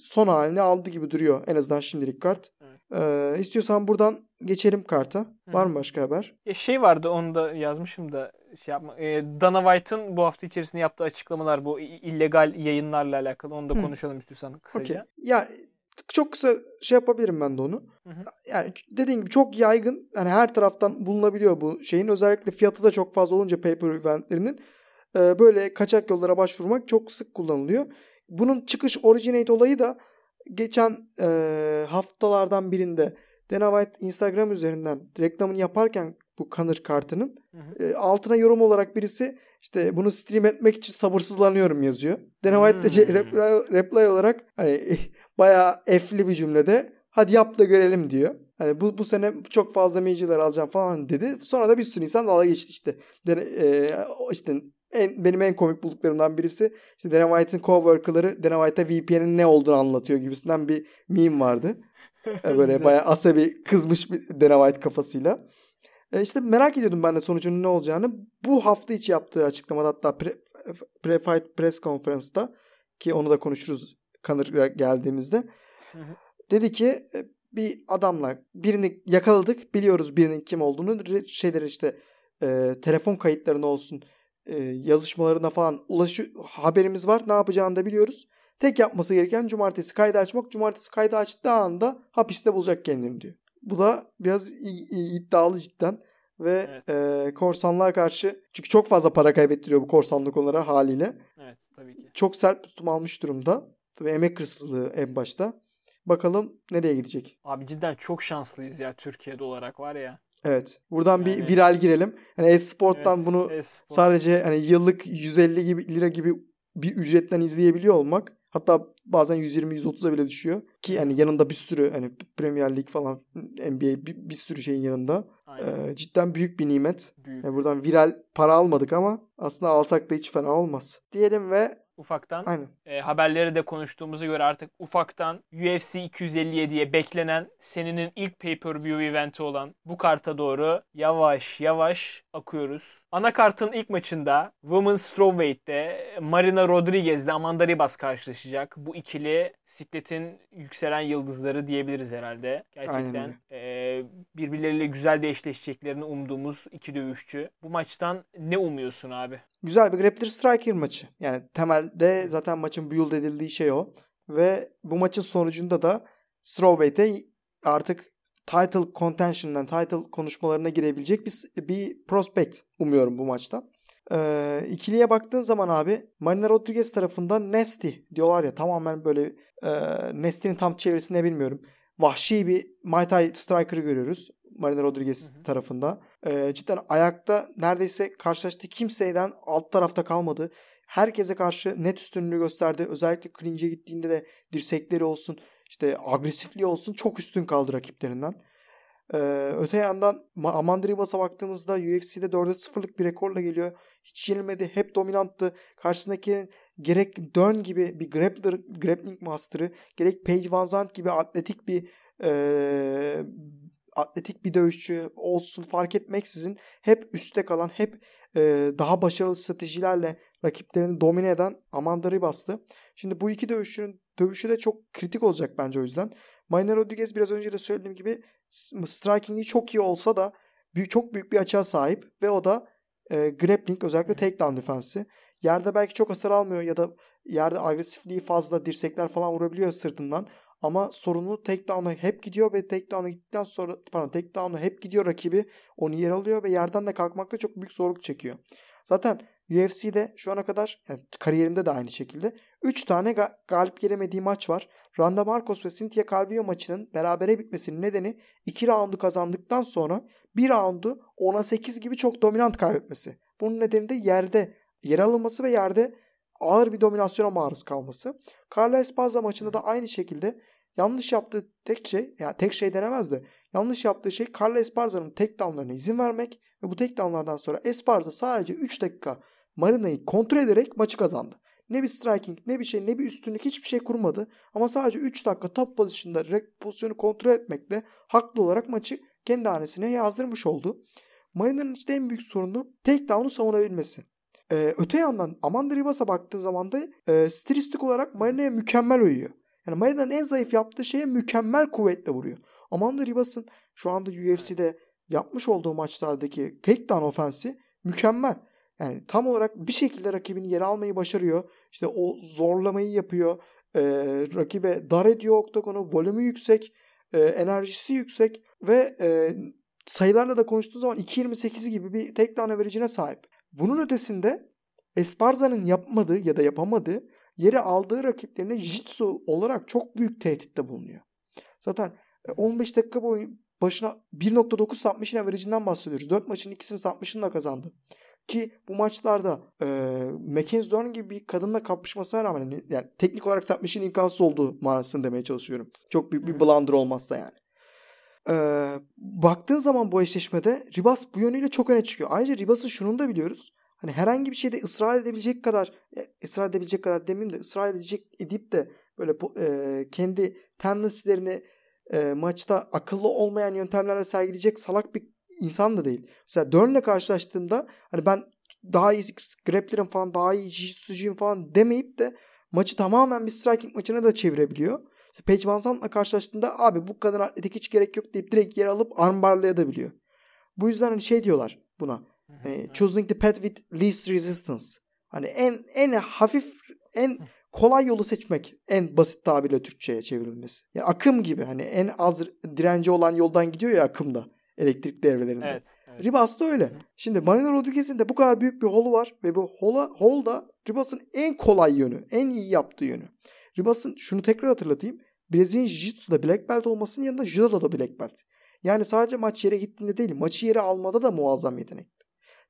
son halini aldı gibi duruyor. En azından şimdilik kart. Evet. E, istiyorsan buradan geçelim karta. Hı Var mı başka haber? Ya şey vardı onu da yazmışım da şey yapma. E, Dana White'ın bu hafta içerisinde yaptığı açıklamalar bu illegal yayınlarla alakalı. Onu da Hı. konuşalım istiyorsan kısaca. Ya çok kısa şey yapabilirim ben de onu. Hı hı. Yani dediğin gibi çok yaygın. Yani her taraftan bulunabiliyor bu şeyin. Özellikle fiyatı da çok fazla olunca paper eventlerinin e, böyle kaçak yollara başvurmak çok sık kullanılıyor. Bunun çıkış originate olayı da geçen e, haftalardan birinde Dana White Instagram üzerinden reklamını yaparken bu Conor kartının Hı hı. e, altına yorum olarak birisi işte bunu stream etmek için sabırsızlanıyorum yazıyor. Dana White de Hmm. reply, reply olarak hani bayağı efli bir cümlede hadi yap da görelim diyor. Hani bu, bu sene çok fazla major'lar alacağım falan dedi. Sonra da bir sürü insan dalga geçti işte. Dana, e, işte en, benim en komik bulduklarımdan birisi işte Dana White'ın coworker'ları Dana White'a VPN'in ne olduğunu anlatıyor gibisinden bir meme vardı. E, Böyle bayağı asabi kızmış bir Dana White kafasıyla. E işte merak ediyordum ben de sonucunun ne olacağını. Bu hafta içi yaptığı açıklamada hatta pre, pre-fight press konferansında ki onu da konuşuruz Conor geldiğimizde. Dedi ki e, bir adamla birini yakaladık. Biliyoruz birinin kim olduğunu. Şeyleri işte e, telefon kayıtlarına olsun e, yazışmalarına falan ulaşı haberimiz var. Ne yapacağını da biliyoruz. Tek yapması gereken cumartesi kaydı açmak. Cumartesi kaydı açtığı anda hapiste bulacak kendini diyor. Bu da biraz iddialı cidden. Ve Evet. e, korsanlığa karşı çünkü çok fazla para kaybettiriyor bu korsanlık onlara haliyle. Evet tabii ki. Çok sert tutum almış durumda. Tabii emek hırsızlığı en başta. Bakalım nereye gidecek. Abi cidden çok şanslıyız ya Türkiye'de olarak var ya. Evet. Buradan bir Yani- viral girelim. Hani e-sporttan Evet, bunu e-spor. sadece hani yıllık 150 gibi lira gibi bir ücretten izleyebiliyor olmak hatta bazen 120-130'a bile düşüyor ki hani yanında bir sürü hani Premier Lig falan NBA bir, bir sürü şeyin yanında Aynen. Ee, cidden büyük bir nimet. Büyük. Yani buradan viral para almadık ama aslında alsak da hiç fena olmaz. Diyelim ve Ufaktan aynen. e, haberleri de konuştuğumuza göre artık ufaktan UFC 257'ye beklenen senenin ilk pay-per-view eventi olan bu karta doğru yavaş yavaş akıyoruz. Ana kartın ilk maçında Women's Strawweight'te Marina Rodriguez ile Amanda Ribas karşılaşacak. Bu ikili sikletin yükselen yıldızları diyebiliriz herhalde. Gerçekten e, birbirleriyle güzel de eşleşeceklerini umduğumuz iki dövüşçü. Bu maçtan ne umuyorsun abi? Güzel bir grappler striker maçı. Yani temelde zaten maçın build edildiği şey o. Ve bu maçın sonucunda da Strawweight'e artık title contention'dan, title konuşmalarına girebilecek bir, bir prospect umuyorum bu maçta. Ee, ikiliye baktığın zaman abi Marina Rodriguez tarafından Nasty diyorlar ya tamamen böyle e, Nasty'nin tam çevirisini bilmiyorum. Vahşi bir Muay Thai striker'ı görüyoruz. Marina Rodriguez Hı hı. tarafında. E, cidden ayakta neredeyse karşılaştığı kimseyden alt tarafta kalmadı. Herkese karşı net üstünlüğü gösterdi. Özellikle clinch'e gittiğinde de dirsekleri olsun, işte agresifliği olsun çok üstün kaldı rakiplerinden. Ee, öte yandan Amanda Ribas'a baktığımızda UFC'de 4'e 0'lık bir rekorla geliyor. Hiç yenilmedi. Hep dominanttı. Karşısındaki gerek Dön gibi bir grappler, grappling master'ı gerek Paige Van Zandt gibi atletik bir e, atletik bir dövüşçü olsun fark etmeksizin hep üstte kalan hep e, daha başarılı stratejilerle rakiplerini domine eden Amanda Ribas'tı. Şimdi bu iki dövüşçünün dövüşü de çok kritik olacak bence o yüzden. Marina Rodriguez biraz önce de söylediğim gibi striking'i çok iyi olsa da büyük, çok büyük bir açığa sahip ve o da e, grappling özellikle takedown defensi. Yerde belki çok hasar almıyor ya da yerde agresifliği fazla dirsekler falan vurabiliyor sırtından. Ama sorunu takedown'a hep gidiyor ve takedown'a gittikten sonra pardon takedown'a hep gidiyor rakibi. Onu yer alıyor ve yerden de kalkmakta çok büyük zorluk çekiyor. Zaten UFC'de şu ana kadar yani kariyerinde de aynı şekilde 3 tane ga- galip gelemediği maç var. Randa Marcos ve Cynthia Calvillo maçının berabere bitmesinin nedeni 2 roundu kazandıktan sonra 1 roundu 10'a 8 gibi çok dominant kaybetmesi. Bunun nedeni de yerde yer alınması ve yerde ağır bir dominasyona maruz kalması. Carla Esparza maçında da aynı şekilde yanlış yaptığı tek şey, ya tek şey denemez de yanlış yaptığı şey Carla Esparza'nın takedownlarına izin vermek ve bu takedownlardan sonra Esparza sadece 3 dakika Marina'yı kontrol ederek maçı kazandı. Ne bir striking, ne bir şey, ne bir üstünlük hiçbir şey kurmadı. Ama sadece 3 dakika top pozisyonda pozisyonu kontrol etmekle haklı olarak maçı kendi hanesine yazdırmış oldu. Marina'nın işte en büyük sorunu takedown'u savunabilmesi. Ee, öte yandan Amanda Ribas'a baktığın zaman da e, stilistik olarak Marina'ya mükemmel uyuyor. Yani Marina'nın en zayıf yaptığı şeye mükemmel kuvvetle vuruyor. Amanda Ribas'ın şu anda UFC'de yapmış olduğu maçlardaki takedown ofensi mükemmel. Yani tam olarak bir şekilde rakibini yere almayı başarıyor. İşte o zorlamayı yapıyor. Ee, rakibe dar ediyor oktagonu. Volümü yüksek. E, enerjisi yüksek. Ve e, sayılarla da konuştuğu zaman 2.28 gibi bir takedown averajine sahip. Bunun ötesinde Esparza'nın yapmadığı ya da yapamadığı yere aldığı rakiplerine jitsu olarak çok büyük tehditte bulunuyor. Zaten 15 e, dakika boyu başına 1.9 submission average'inden bahsediyoruz. 4 maçın ikisini submission'la kazandı. Ki bu maçlarda e, Mackenzie Dern gibi bir kadınla kapışmasına rağmen hani, yani teknik olarak submission imkansız olduğu manasını demeye çalışıyorum. Çok büyük bir blunder olmazsa yani. E, baktığın zaman bu eşleşmede Ribas bu yönüyle çok öne çıkıyor. Ayrıca Ribas'ın şunu da biliyoruz. Hani herhangi bir şeyde ısrar edebilecek kadar ısrar edebilecek kadar demeyeyim de ısrar edecek edip de böyle e, kendi tendency'lerini e, maçta akıllı olmayan yöntemlerle sergileyecek salak bir insan da değil. Mesela Dern'le karşılaştığında hani ben daha iyi grappler'ım falan daha iyi jiu falan demeyip de maçı tamamen bir striking maçına da çevirebiliyor. İşte Paige Van Zandt'la karşılaştığında abi bu kadar atletik hiç gerek yok deyip direkt yer alıp armbarlayabiliyor. Bu yüzden hani şey diyorlar buna. Hani choosing the path with least resistance. Hani en en hafif en kolay yolu seçmek en basit tabirle Türkçe'ye çevrilmesi. Ya akım gibi hani en az direnci olan yoldan gidiyor ya akımda elektrik devrelerinde. Evet, evet. Ribas da öyle. Hı. Şimdi Marina Rodriguez'in de bu kadar büyük bir holu var ve bu hola, hol da Ribas'ın en kolay yönü, en iyi yaptığı yönü. Ribas'ın şunu tekrar hatırlatayım. Brezilya Jiu-Jitsu'da black belt olmasının yanında Judo'da da black belt. Yani sadece maç yere gittiğinde değil, maçı yere almada da muazzam yetenek.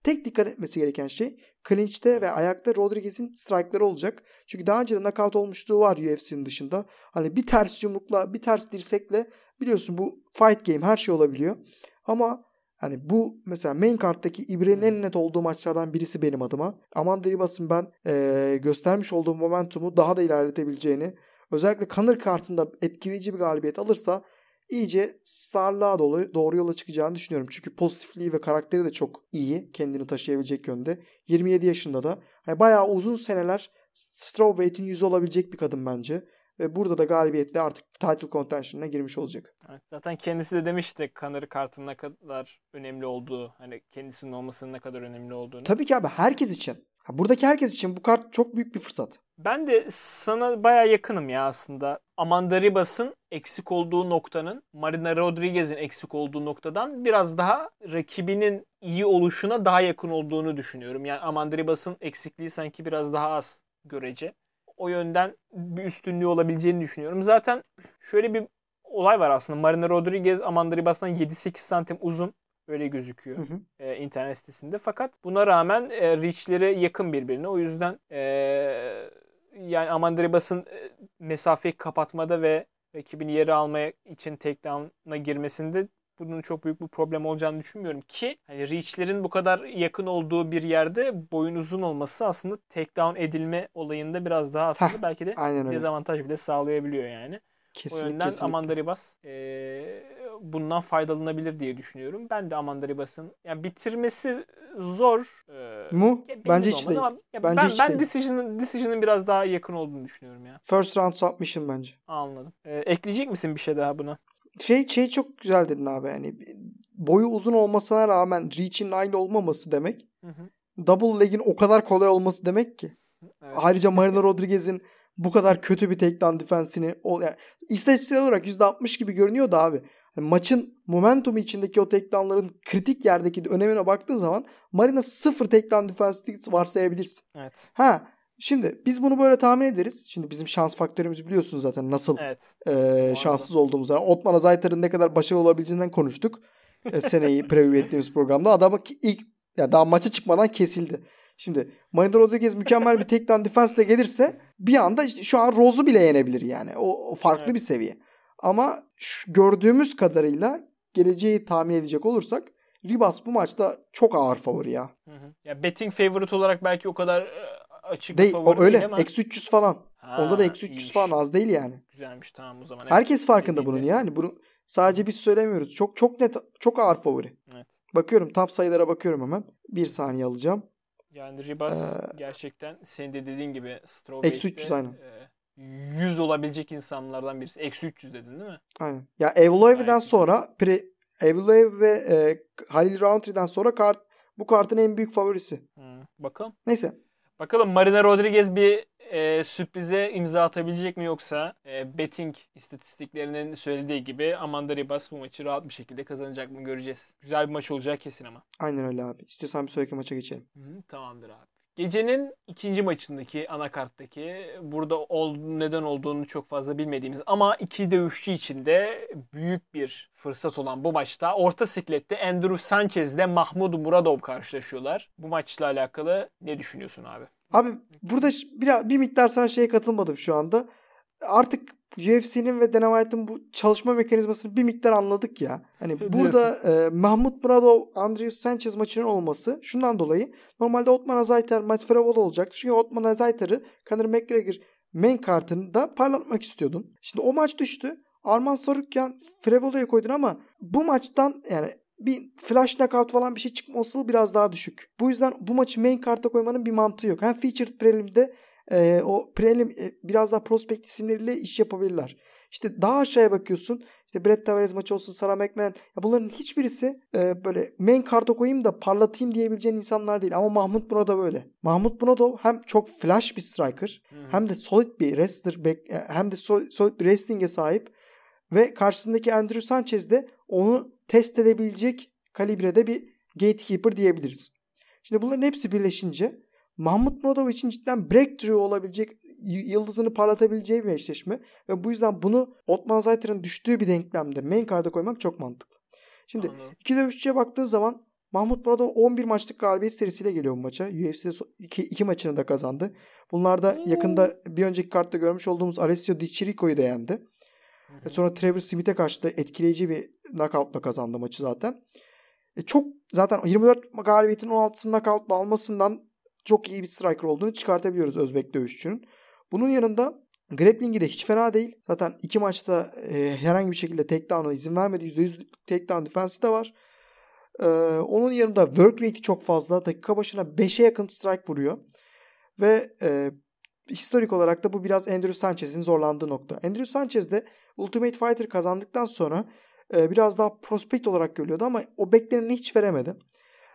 Tek dikkat etmesi gereken şey clinch'te ve ayakta Rodriguez'in strike'ları olacak. Çünkü daha önce de knockout olmuşluğu var UFC'nin dışında. Hani bir ters yumrukla, bir ters dirsekle biliyorsun bu fight game her şey olabiliyor. Ama hani bu mesela main karttaki İbre'nin en net olduğu maçlardan birisi benim adıma. Amanda Ribas'ın ben e, göstermiş olduğum momentumu daha da ilerletebileceğini özellikle Conor kartında etkileyici bir galibiyet alırsa iyice starlığa doğru, doğru yola çıkacağını düşünüyorum. Çünkü pozitifliği ve karakteri de çok iyi. Kendini taşıyabilecek yönde. 27 yaşında da. Yani bayağı uzun seneler strawweight'in yüzü olabilecek bir kadın bence. Ve burada da galibiyetle artık title contention'ına girmiş olacak. Evet, zaten kendisi de demişti Conor kartın ne kadar önemli olduğu, hani kendisinin olmasının ne kadar önemli olduğunu. Tabii ki abi herkes için. Buradaki herkes için bu kart çok büyük bir fırsat. Ben de sana baya yakınım ya aslında. Amanda Ribas'ın eksik olduğu noktanın Marina Rodriguez'in eksik olduğu noktadan biraz daha rakibinin iyi oluşuna daha yakın olduğunu düşünüyorum. Yani Amanda Ribas'ın eksikliği sanki biraz daha az görece. O yönden bir üstünlüğü olabileceğini düşünüyorum. Zaten şöyle bir olay var aslında. Marina Rodriguez Amanda Ribas'tan 7-8 santim uzun. Öyle gözüküyor Hı hı. e, internet sitesinde. Fakat buna rağmen e, reach'leri yakın birbirine. O yüzden e, yani Amanda Ribas'ın e, mesafeyi kapatmada ve rakibini yere almaya için takedown'a girmesinde bunun çok büyük bir problem olacağını düşünmüyorum ki hani reach'lerin bu kadar yakın olduğu bir yerde boyun uzun olması aslında takedown edilme olayında biraz daha aslında Heh, belki de dezavantaj bile sağlayabiliyor yani. O Kesinlikle, yönden kesinlikle. Amanda Ribas eee, bundan faydalanabilir diye düşünüyorum. Ben de Amanda Ribas'ın yani bitirmesi zor. eee, Mu? Bence hiç değil. ama ya Bence ben, hiç ben değil. decision'ın, biraz daha yakın olduğunu düşünüyorum ya. First round submission bence. Anladım. Eee, ekleyecek misin bir şey daha buna? Şey şey çok güzel dedin abi yani boyu uzun olmasına rağmen reach'in aynı olmaması demek. Hı hı. Double leg'in o kadar kolay olması demek ki. Evet. Ayrıca Marina Rodriguez'in bu kadar kötü bir takedown defensini yani istatistiksel olarak %60 gibi görünüyor da abi. Yani maçın momentumu içindeki o takedownların kritik yerdeki önemine baktığın zaman Marina sıfır takedown defensi varsayabilirsin. Evet. Ha şimdi biz bunu böyle tahmin ederiz. Şimdi bizim şans faktörümüzü biliyorsunuz zaten nasıl Evet. e, şanssız olduğumuz. Yani Otman Azaytar'ın ne kadar başarılı olabileceğinden konuştuk. E, seneyi preview ettiğimiz programda. Adam ilk ya daha maça çıkmadan kesildi. Şimdi Marina Rodriguez mükemmel bir takedown defense ile gelirse bir anda işte şu an Rose'u bile yenebilir yani. O, o farklı Evet. bir seviye. Ama şu gördüğümüz kadarıyla geleceği tahmin edecek olursak Ribas bu maçta çok ağır favori ya. Hı hı. Ya betting favorite olarak belki o kadar e, açık Değil, favori öyle. değil ama. Eksi 300 falan. Ha, Onda da eksi 300 iyiymiş. falan az değil yani. Güzelmiş tamam o zaman. Evet. Herkes farkında Dediğinde- bunun yani. Bunu sadece biz söylemiyoruz. Çok çok net çok ağır favori. Evet. Bakıyorum tam sayılara bakıyorum hemen. Bir saniye alacağım. Yani Ribas Ee, gerçekten senin de dediğin gibi Straw Eksi 300 aynen. 100 olabilecek insanlardan birisi. Eksi 300 dedin değil mi? Aynen. Ya Evloev'den sonra pre, Evloev ve e, Halil Roundtree'den sonra kart bu kartın en büyük favorisi. Hı. Bakalım. Neyse. Bakalım Marina Rodriguez bir e, sürprize imza atabilecek mi yoksa e, betting istatistiklerinin söylediği gibi Amanda Ribas bu maçı rahat bir şekilde kazanacak mı göreceğiz. Güzel bir maç olacak kesin ama. Aynen öyle abi. İstiyorsan bir sonraki maça geçelim. Hı, tamamdır abi. Gecenin ikinci maçındaki anakarttaki burada ol, neden olduğunu çok fazla bilmediğimiz ama iki dövüşçü için de büyük bir fırsat olan bu maçta orta siklette Andrew Sanchez ile Mahmud Muradov karşılaşıyorlar. Bu maçla alakalı ne düşünüyorsun abi? Abi burada biraz bir miktar sana şeye katılmadım şu anda. Artık UFC'nin ve Dana White'ın bu çalışma mekanizmasını bir miktar anladık ya. Hani burada e, Mahmut Muradov, Andrew Sanchez maçının olması şundan dolayı normalde Otman Azaytar maç Fravol olacaktı. Çünkü Otman Azaytar'ı Conor McGregor main kartında parlatmak istiyordun. Şimdi o maç düştü. Arman Sarukyan Frevola'ya koydun ama bu maçtan yani bir flash knockout falan bir şey çıkma olasılığı biraz daha düşük. Bu yüzden bu maçı main karta koymanın bir mantığı yok. Hem featured prelim'de e, o prelim e, biraz daha prospect isimleriyle iş yapabilirler. İşte daha aşağıya bakıyorsun. İşte Brett Tavares maçı olsun, Sarah McMahon. Ya bunların hiçbirisi e, böyle main karta koyayım da parlatayım diyebileceğin insanlar değil. Ama Mahmut Muradov öyle. Mahmut Muradov hem çok flash bir striker hem de solid bir wrestler back- e, hem de sol- solid bir wrestling'e sahip ve karşısındaki Andrew Sanchez de onu test edebilecek kalibrede bir gatekeeper diyebiliriz. Şimdi bunların hepsi birleşince Mahmut Muradov için cidden breakthrough olabilecek yıldızını parlatabileceği bir eşleşme ve bu yüzden bunu Otman Zayter'ın düştüğü bir denklemde main card'a koymak çok mantıklı. Şimdi Anladım. iki dövüşçüye baktığın zaman Mahmut Muradov 11 maçlık galibiyet serisiyle geliyor bu maça. UFC'de so- iki, iki maçını da kazandı. Bunlar da Hmm. yakında bir önceki kartta görmüş olduğumuz Alessio Di Chirico'yu da yendi. E sonra Trevor Smith'e karşı da etkileyici bir knockoutla kazandı maçı zaten. E çok zaten 24 galibiyetin 16'sını knockoutla almasından çok iyi bir striker olduğunu çıkartabiliyoruz Özbek dövüşçünün. Bunun yanında grappling'i de hiç fena değil. Zaten iki maçta e, herhangi bir şekilde takedown'a izin vermedi. %100 takedown defensi de var. E, onun yanında work rate'i çok fazla. Dakika başına 5'e yakın strike vuruyor. Ve e, historik olarak da bu biraz Andrew Sanchez'in zorlandığı nokta. Andrew Sanchez de Ultimate Fighter kazandıktan sonra e, biraz daha prospekt olarak görülüyordu ama o bekleneni hiç veremedi.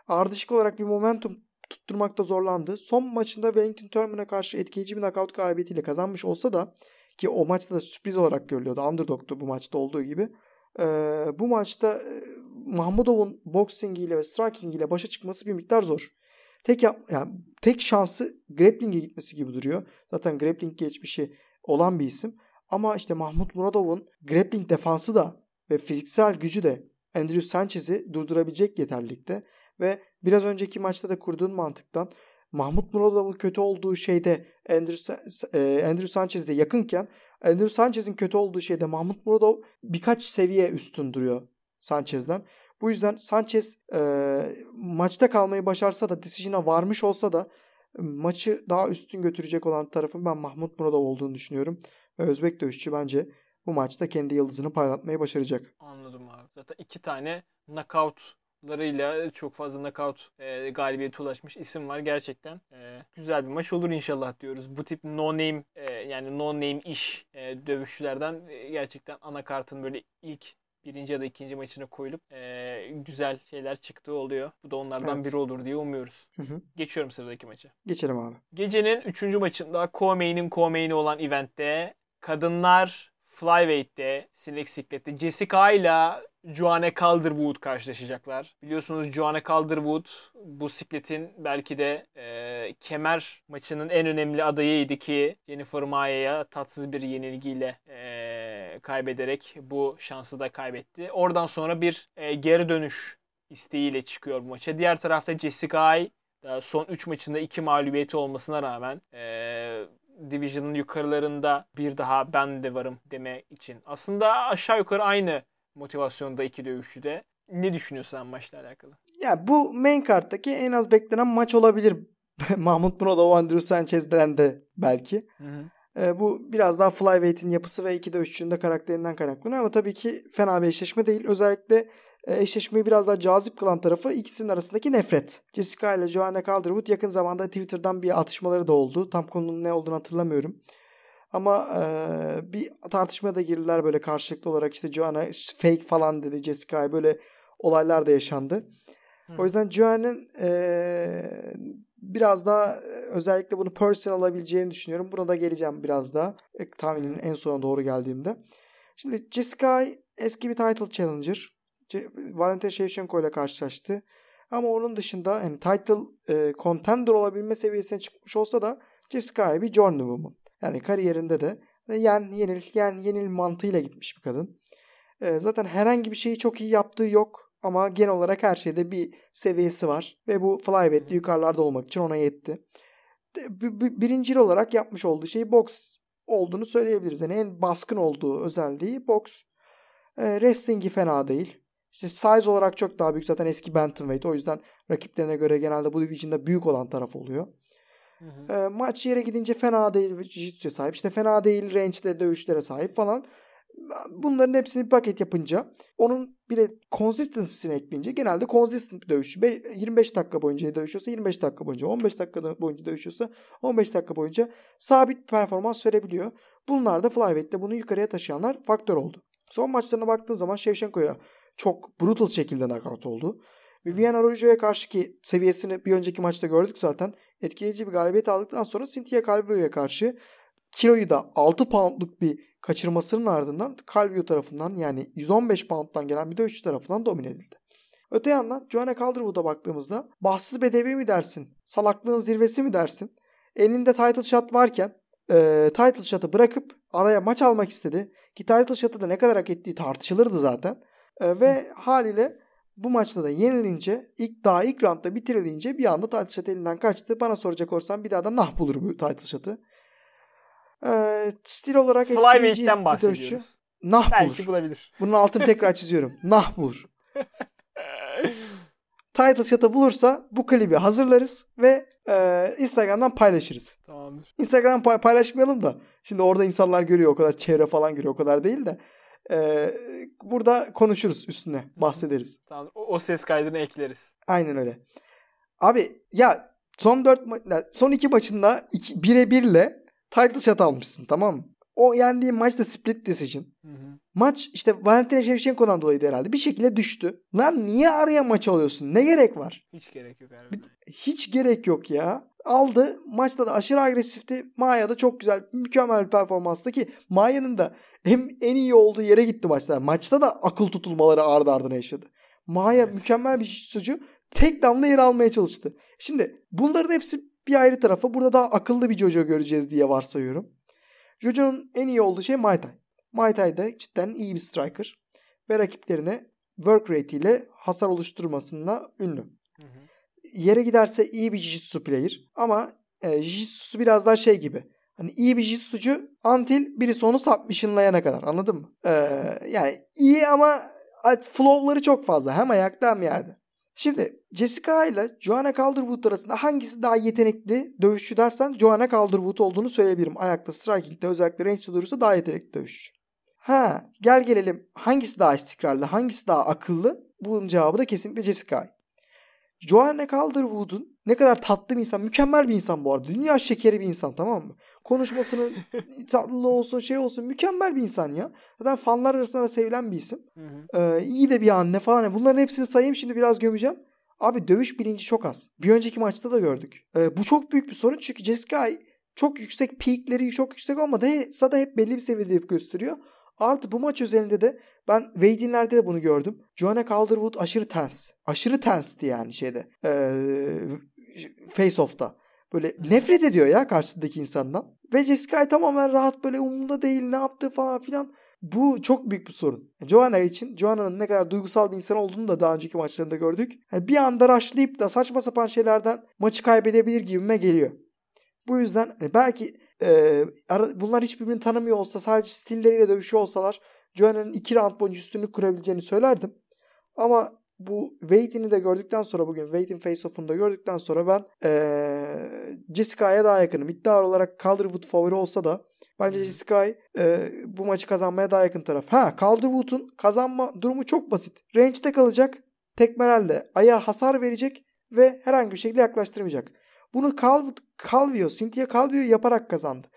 Ardışık olarak bir momentum tutturmakta zorlandı. Son maçında Wellington Turman'a karşı etkileyici bir knockout galibiyetiyle kazanmış olsa da ki o maçta da sürpriz olarak görülüyordu. Underdog'tu bu maçta olduğu gibi. E, bu maçta e, Mahmudov'un boxingiyle ve strikingiyle başa çıkması bir miktar zor. Tek yap, yani tek şansı grappling'e gitmesi gibi duruyor. Zaten grappling geçmişi olan bir isim. Ama işte Mahmut Muradov'un grappling defansı da ve fiziksel gücü de Andrew Sanchez'i durdurabilecek yeterlilikte ve biraz önceki maçta da kurduğun mantıktan Mahmut Muradov'un kötü olduğu şeyde Andrew, e, Andrew Sanchez'e yakınken Andrew Sanchez'in kötü olduğu şeyde Mahmut Muradov birkaç seviye üstün duruyor Sanchez'den. Bu yüzden Sanchez e, maçta kalmayı başarsa da decision'a varmış olsa da maçı daha üstün götürecek olan tarafın ben Mahmut Muradov olduğunu düşünüyorum. Özbek dövüşçü bence bu maçta kendi yıldızını parlatmayı başaracak. Anladım abi. Zaten iki tane knockout larıyla çok fazla knockout e, galibiyete ulaşmış isim var. Gerçekten e, güzel bir maç olur inşallah diyoruz. Bu tip no name e, yani no name iş e, dövüşçülerden e, gerçekten anakartın böyle ilk birinci ya da ikinci maçına koyulup e, güzel şeyler çıktığı oluyor. Bu da onlardan Evet. biri olur diye umuyoruz. Hı hı. Geçiyorum sıradaki maça. Geçelim abi. Gecenin üçüncü maçında co-main'in co-main'i olan eventte kadınlar Flyweight'te, Sinek Siklet'te Jessica ile Joanne Calderwood karşılaşacaklar. Biliyorsunuz Joanne Calderwood bu sikletin belki de e, kemer maçının en önemli adayıydı ki Jennifer Maya'ya tatsız bir yenilgiyle e, kaybederek bu şansı da kaybetti. Oradan sonra bir e, geri dönüş isteğiyle çıkıyor bu maça. Diğer tarafta Jessica Ay son 3 maçında 2 mağlubiyeti olmasına rağmen e, Division'ın yukarılarında bir daha ben de varım deme için. Aslında aşağı yukarı aynı motivasyonda iki dövüşçü de. Ne düşünüyorsun sen maçla alakalı? Ya bu main karttaki en az beklenen maç olabilir. Mahmut Muradov, Andrew Sanchez'den de belki. Hı hı. Ee, bu biraz daha Flyweight'in yapısı ve iki dövüşçünün de karakterinden kaynaklanıyor ama tabii ki fena bir eşleşme değil. Özellikle e, eşleşmeyi biraz daha cazip kılan tarafı ikisinin arasındaki nefret. Jessica ile Joanna Calderwood yakın zamanda Twitter'dan bir atışmaları da oldu. Tam konunun ne olduğunu hatırlamıyorum. Ama e, bir tartışmaya da girdiler böyle karşılıklı olarak işte Joanna fake falan dedi Jessica'ya böyle olaylar da yaşandı. Hı. O yüzden Joanne'ın e, biraz daha e, özellikle bunu personal alabileceğini düşünüyorum. Buna da geleceğim biraz daha. E, tahminimin en sona doğru geldiğimde. Şimdi Jessica eski bir title challenger. Valentin Shevchenko ile karşılaştı. Ama onun dışında yani title e, contender olabilme seviyesine çıkmış olsa da Jessica bir journeywoman. Yani kariyerinde de yen yenil yen yenil mantığıyla gitmiş bir kadın. E, zaten herhangi bir şeyi çok iyi yaptığı yok. Ama genel olarak her şeyde bir seviyesi var. Ve bu flyweight'te yukarılarda olmak için ona yetti. De- bi- bi- Birincil olarak yapmış olduğu şey boks olduğunu söyleyebiliriz. Yani en baskın olduğu özelliği boks. E, wrestling'i fena değil. İşte size olarak çok daha büyük zaten eski bantamweight. O yüzden rakiplerine göre genelde bu division'da büyük olan taraf oluyor. Hı hı. E, maç yere gidince fena değil jiu-jitsu'ya sahip. İşte fena değil range'de dövüşlere sahip falan. Bunların hepsini bir paket yapınca onun bir de consistency'sini ekleyince genelde consistent bir dövüşçü. Be- 25 dakika boyunca dövüşüyorsa 25 dakika boyunca 15 dakika boyunca dövüşüyorsa 15 dakika boyunca sabit bir performans verebiliyor. Bunlar da Flyweight'te bunu yukarıya taşıyanlar faktör oldu. Son maçlarına baktığın zaman Shevchenko'ya çok brutal şekilde knockout oldu. Vivian Araújo'ya karşı ki seviyesini bir önceki maçta gördük zaten. Etkileyici bir galibiyet aldıktan sonra Cynthia Calvillo'ya karşı kiloyu da 6 poundluk bir kaçırmasının ardından Calvillo tarafından yani 115 pound'dan gelen bir dövüşçü tarafından domine edildi. Öte yandan Joanna Calderwood'a baktığımızda bahtsız bedevi mi dersin? Salaklığın zirvesi mi dersin? Elinde title shot varken e, title shot'ı bırakıp araya maç almak istedi. Ki title shot'ı da ne kadar hak ettiği tartışılırdı zaten. E, ve haliyle bu maçta da yenilince ilk daha ilk roundda bitirilince bir anda title shot elinden kaçtı. Bana soracak olursan bir daha da nah bulur bu title shot'ı. E, stil olarak Flyweight'ten bir dövüşçü. bahsediyoruz. Nah Belki bulur. bulabilir. Bunun altını tekrar çiziyorum. Nah bulur. Title shot'ı bulursa bu klibi hazırlarız ve e, Instagram'dan paylaşırız. Tamamdır. Instagram'dan pay- paylaşmayalım da. Şimdi orada insanlar görüyor o kadar çevre falan görüyor o kadar değil de. Burada konuşuruz üstüne bahsederiz. Tamam. O, o ses kaydını ekleriz. Aynen öyle. Abi ya son 4 ma- son 2 maçında 2 bire birle title shot almışsın tamam mı? O yendiğin maçta split decision. Hı hı. Maç işte Valentina Shevchenko'dan dolayıydı herhalde. Bir şekilde düştü. Lan niye araya maç alıyorsun? Ne gerek var? Hiç gerek yok harbiden. Hiç gerek yok ya. Aldı. Maçta da aşırı agresifti. Maya da çok güzel, mükemmel bir performanstı ki Maya'nın da hem en iyi olduğu yere gitti maçta. Maçta da akıl tutulmaları ardı ardına yaşadı. Maya Evet. mükemmel bir sucu tek damla yer almaya çalıştı. Şimdi bunların hepsi bir ayrı tarafa. Burada daha akıllı bir Jojo göreceğiz diye varsayıyorum. Jojo'nun en iyi olduğu şey Muay Thai. Muay Thai'de cidden iyi bir striker. Ve rakiplerine work rate ile hasar oluşturmasında ünlü. Yere giderse iyi bir jiu-jitsu player ama e, jiu-jitsu biraz daha şey gibi. Hani iyi bir jiu-jitsucu until birisi onu submission'layana kadar anladın mı? Ee, yani iyi ama flow'ları çok fazla hem ayakta hem yerde. Şimdi Jessica ile Joanna Calderwood arasında hangisi daha yetenekli dövüşçü dersen Joanna Calderwood olduğunu söyleyebilirim. Ayakta, striking'de özellikle range'de durursa daha yetenekli dövüşçü. Ha gel gelelim hangisi daha istikrarlı, hangisi daha akıllı? Bunun cevabı da kesinlikle Jessica. Joanna Calderwood'un ne kadar tatlı bir insan, mükemmel bir insan bu arada. Dünya şekeri bir insan tamam mı? Konuşmasının tatlılığı olsun, şey olsun mükemmel bir insan ya. Zaten fanlar arasında da sevilen bir isim. Hı hı. Ee, iyi de bir anne falan. Bunların hepsini sayayım şimdi biraz gömeceğim. Abi dövüş bilinci çok az. Bir önceki maçta da gördük. Ee, bu çok büyük bir sorun çünkü Jessica çok yüksek peakleri çok yüksek olmadı. da hep belli bir seviyede gösteriyor. Artı bu maç özelinde de ben Wade'inlerde de bunu gördüm. Joanna Calderwood aşırı tens. Aşırı tensti yani şeyde. Ee, face off'ta. Böyle nefret ediyor ya karşısındaki insandan. Ve Jessica tamamen rahat böyle umurunda değil ne yaptı falan filan. Bu çok büyük bir sorun. Joanna için Joanna'nın ne kadar duygusal bir insan olduğunu da daha önceki maçlarında gördük. Yani bir anda rushlayıp da saçma sapan şeylerden maçı kaybedebilir gibime geliyor. Bu yüzden hani belki e, bunlar hiçbirbirini tanımıyor olsa sadece stilleriyle dövüşüyor olsalar Joanna'nın iki round boyunca üstünlük kurabileceğini söylerdim. Ama bu Wade'ini de gördükten sonra bugün Wade'in face-off'unu da gördükten sonra ben ee, Jessica'ya daha yakınım. İddia olarak Calderwood favori olsa da bence Jessica e, bu maçı kazanmaya daha yakın taraf. Ha Calderwood'un kazanma durumu çok basit. Range'de kalacak. Tekmelerle ayağa hasar verecek ve herhangi bir şekilde yaklaştırmayacak. Bunu Cal Calvio, Cynthia Calvio yaparak kazandı.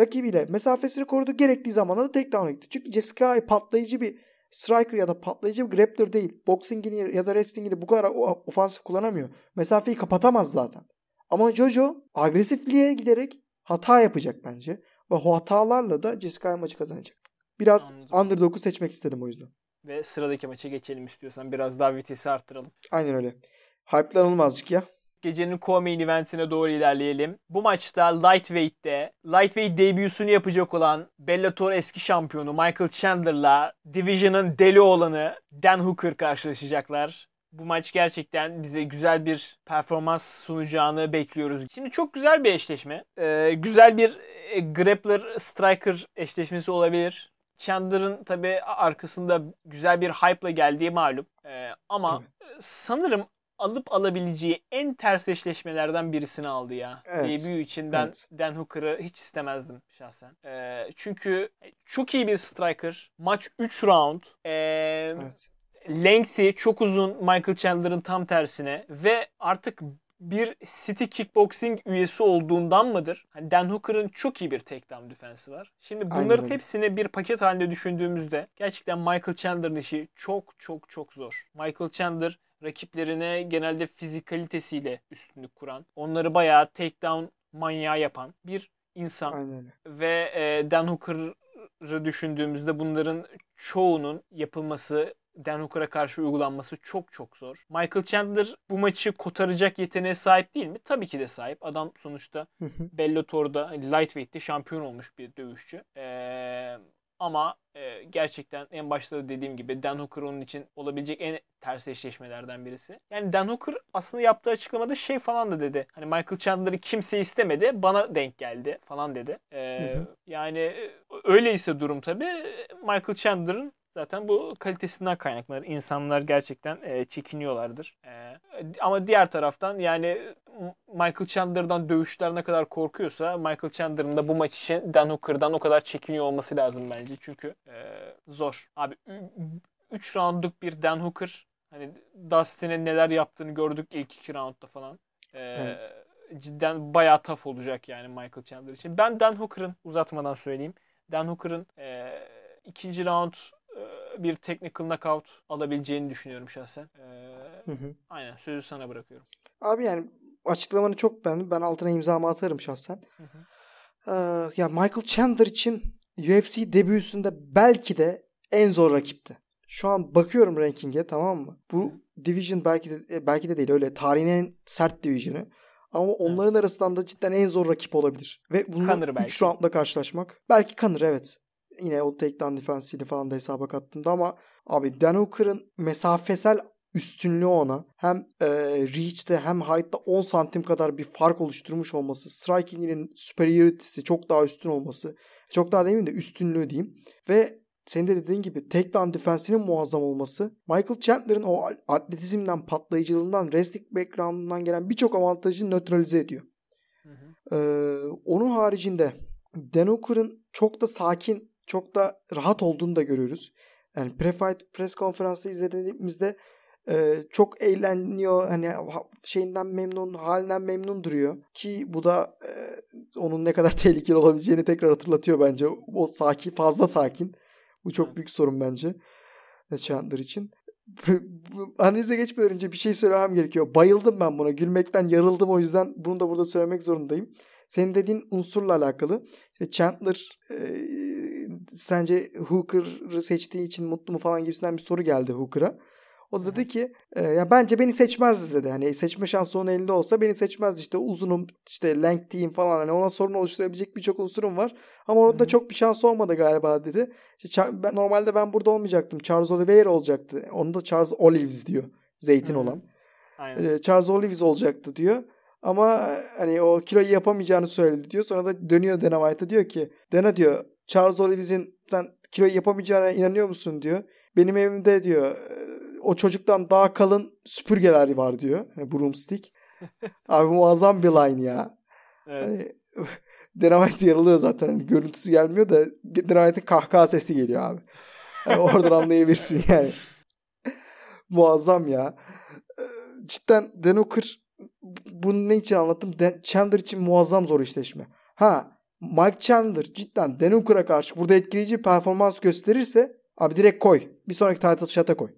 Rakibiyle mesafesini korudu. Gerektiği zamanda da takedown'a gitti. Çünkü Jessica patlayıcı bir striker ya da patlayıcı bir grappler değil. Boxing'ini ya da wrestling'ini bu kadar ofansif kullanamıyor. Mesafeyi kapatamaz zaten. Ama Jojo agresifliğe giderek hata yapacak bence. Ve o hatalarla da Jessica maçı kazanacak. Biraz Anladım. underdog'u seçmek istedim o yüzden. Ve sıradaki maça geçelim istiyorsan. Biraz daha vitesi arttıralım. Aynen öyle. Hype'lanalım azıcık ya. Gecenin co-main eventine doğru ilerleyelim. Bu maçta Lightweight'te Lightweight debüsünü yapacak olan Bellator eski şampiyonu Michael Chandler'la Division'ın deli olanı Dan Hooker karşılaşacaklar. Bu maç gerçekten bize güzel bir performans sunacağını bekliyoruz. Şimdi çok güzel bir eşleşme. Ee, güzel bir e, grappler-striker eşleşmesi olabilir. Chandler'ın tabi arkasında güzel bir hype'la geldiği malum. Ee, ama Tabii. sanırım alıp alabileceği en ters eşleşmelerden birisini aldı ya. Evet. Debut için ben evet. Dan Hooker'ı hiç istemezdim şahsen. Ee, çünkü çok iyi bir striker. Maç 3 round. Ee, evet. Length'i çok uzun Michael Chandler'ın tam tersine ve artık bir City Kickboxing üyesi olduğundan mıdır? Hani Dan Hooker'ın çok iyi bir takedown defensi var. Şimdi bunların Aynen. hepsini bir paket halinde düşündüğümüzde gerçekten Michael Chandler'ın işi çok çok çok zor. Michael Chandler rakiplerine genelde fizikalitesiyle üstünlük kuran, onları bayağı takedown manyağı yapan bir insan. Aynen. Ve e, Dan Hooker'ı düşündüğümüzde bunların çoğunun yapılması Dan Hooker'a karşı uygulanması çok çok zor. Michael Chandler bu maçı kotaracak yeteneğe sahip değil mi? Tabii ki de sahip. Adam sonuçta Bellator'da lightweight'te şampiyon olmuş bir dövüşçü. Ee, ama e, gerçekten en başta da dediğim gibi Dan Hooker onun için olabilecek en ters eşleşmelerden birisi. Yani Dan Hooker aslında yaptığı açıklamada şey falan da dedi. Hani Michael Chandler'ı kimse istemedi bana denk geldi falan dedi. E, Yani öyleyse durum tabii Michael Chandler'ın Zaten bu kalitesinden kaynaklanır. İnsanlar gerçekten e, çekiniyorlardır. E, ama diğer taraftan yani Michael Chandler'dan dövüşler ne kadar korkuyorsa Michael Chandler'ın da bu maç için Dan Hooker'dan o kadar çekiniyor olması lazım bence. Çünkü e, zor. Abi 3 roundluk bir Dan Hooker hani Dustin'e neler yaptığını gördük ilk 2 roundda falan. E, evet. Cidden bayağı tough olacak yani Michael Chandler için. Ben Dan Hooker'ın uzatmadan söyleyeyim. Dan Hooker'ın e, ikinci round bir technical knockout alabileceğini düşünüyorum şahsen. Ee, hı hı. Aynen sözü sana bırakıyorum. Abi yani açıklamanı çok beğendim. Ben altına imzamı atarım şahsen. Hı hı. Ee, ya Michael Chandler için UFC debüsünde belki de en zor rakipti. Şu an bakıyorum ranking'e tamam mı? Bu hı. division belki de e, belki de değil öyle tarihin en sert division'ı. Ama onların evet. arasından da cidden en zor rakip olabilir. Ve bununla 3 roundla karşılaşmak. Belki kanır evet yine o takedown defensiyle falan da hesaba kattığında ama Abi Dan Hooker'ın mesafesel üstünlüğü ona hem e, reach'te hem height'ta 10 santim kadar bir fark oluşturmuş olması, striking'inin superiority'si çok daha üstün olması, çok daha demeyeyim de üstünlüğü diyeyim ve senin de dediğin gibi takedown defensinin muazzam olması, Michael Chandler'ın o atletizmden, patlayıcılığından, wrestling background'undan gelen birçok avantajı nötralize ediyor. Hı hı. Ee, onun haricinde Dan Hooker'ın çok da sakin, çok da rahat olduğunu da görüyoruz. Yani pre-fight press konferansı izlediğimizde e, çok eğleniyor. Hani şeyinden memnun, halinden memnun duruyor. Ki bu da e, onun ne kadar tehlikeli olabileceğini tekrar hatırlatıyor bence. O sakin, fazla sakin. Bu çok büyük sorun bence. Chandler için. Analize geçmeden önce bir şey söylemem gerekiyor. Bayıldım ben buna. Gülmekten yarıldım o yüzden bunu da burada söylemek zorundayım. Senin dediğin unsurla alakalı. İşte Chandler e, sence Hooker'ı seçtiği için mutlu mu falan gibisinden bir soru geldi Hooker'a. O da dedi ki e, ya bence beni seçmez dedi. Hani seçme şansı onun elinde olsa beni seçmez işte uzunum işte length'iyim falan hani ona sorun oluşturabilecek birçok unsurum var. Ama orada çok bir şans olmadı galiba dedi. İşte, ben, normalde ben burada olmayacaktım. Charles Oliveira olacaktı. Onu da Charles Olives diyor. Zeytin Hı-hı. olan. Aynen. E, Charles Olives olacaktı diyor. Ama hani o kiloyu yapamayacağını söyledi diyor. Sonra da dönüyor Dana White'a diyor ki Dana diyor Charles Olives'in sen kiloyu yapamayacağına inanıyor musun diyor. Benim evimde diyor o çocuktan daha kalın süpürgeler var diyor. Yani broomstick. Abi muazzam bir line ya. Evet. Hani, Dynamite yarılıyor zaten. Hani görüntüsü gelmiyor da Dynamite'in kahkaha sesi geliyor abi. Yani oradan anlayabilirsin yani. muazzam ya. Ee, cidden Dan Hooker bunu ne için anlattım? Chandler için muazzam zor eşleşme. Ha Mike Chandler cidden Dan Hooker'a karşı burada etkileyici performans gösterirse abi direkt koy. Bir sonraki title shot'a koy.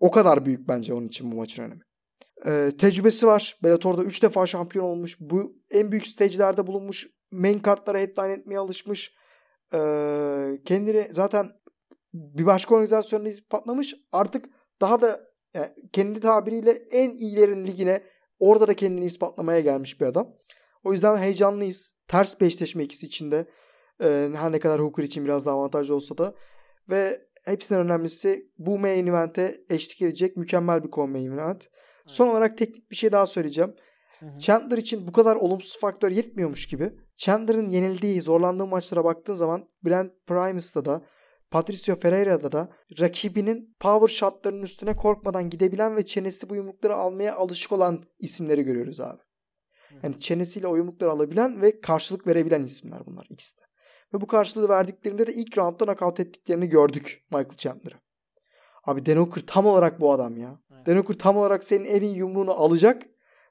O kadar büyük bence onun için bu maçın önemi. Ee, tecrübesi var. Bellator'da 3 defa şampiyon olmuş. Bu en büyük stage'lerde bulunmuş. Main kartlara headline etmeye alışmış. Ee, kendini zaten bir başka organizasyonda patlamış. Artık daha da yani kendi tabiriyle en iyilerin ligine orada da kendini ispatlamaya gelmiş bir adam. O yüzden heyecanlıyız. Ters bir eşleşme ikisi içinde. Ee, her ne kadar Hooker için biraz daha avantajlı olsa da. Ve hepsinden önemlisi bu main event'e eşlik edecek mükemmel bir main event. Evet. Son olarak teknik bir şey daha söyleyeceğim. Hı hı. Chandler için bu kadar olumsuz faktör yetmiyormuş gibi. Chandler'ın yenildiği, zorlandığı maçlara baktığın zaman Brent Primus'ta da Patricio Ferreira'da da rakibinin power shotlarının üstüne korkmadan gidebilen ve çenesi bu yumrukları almaya alışık olan isimleri görüyoruz abi. Yani çenesiyle o yumrukları alabilen ve karşılık verebilen isimler bunlar ikisi de. Ve bu karşılığı verdiklerinde de ilk roundda nakavt ettiklerini gördük Michael Chandler'ı. Abi Dan Hooker tam olarak bu adam ya. Evet. Dan Hooker tam olarak senin en iyi yumruğunu alacak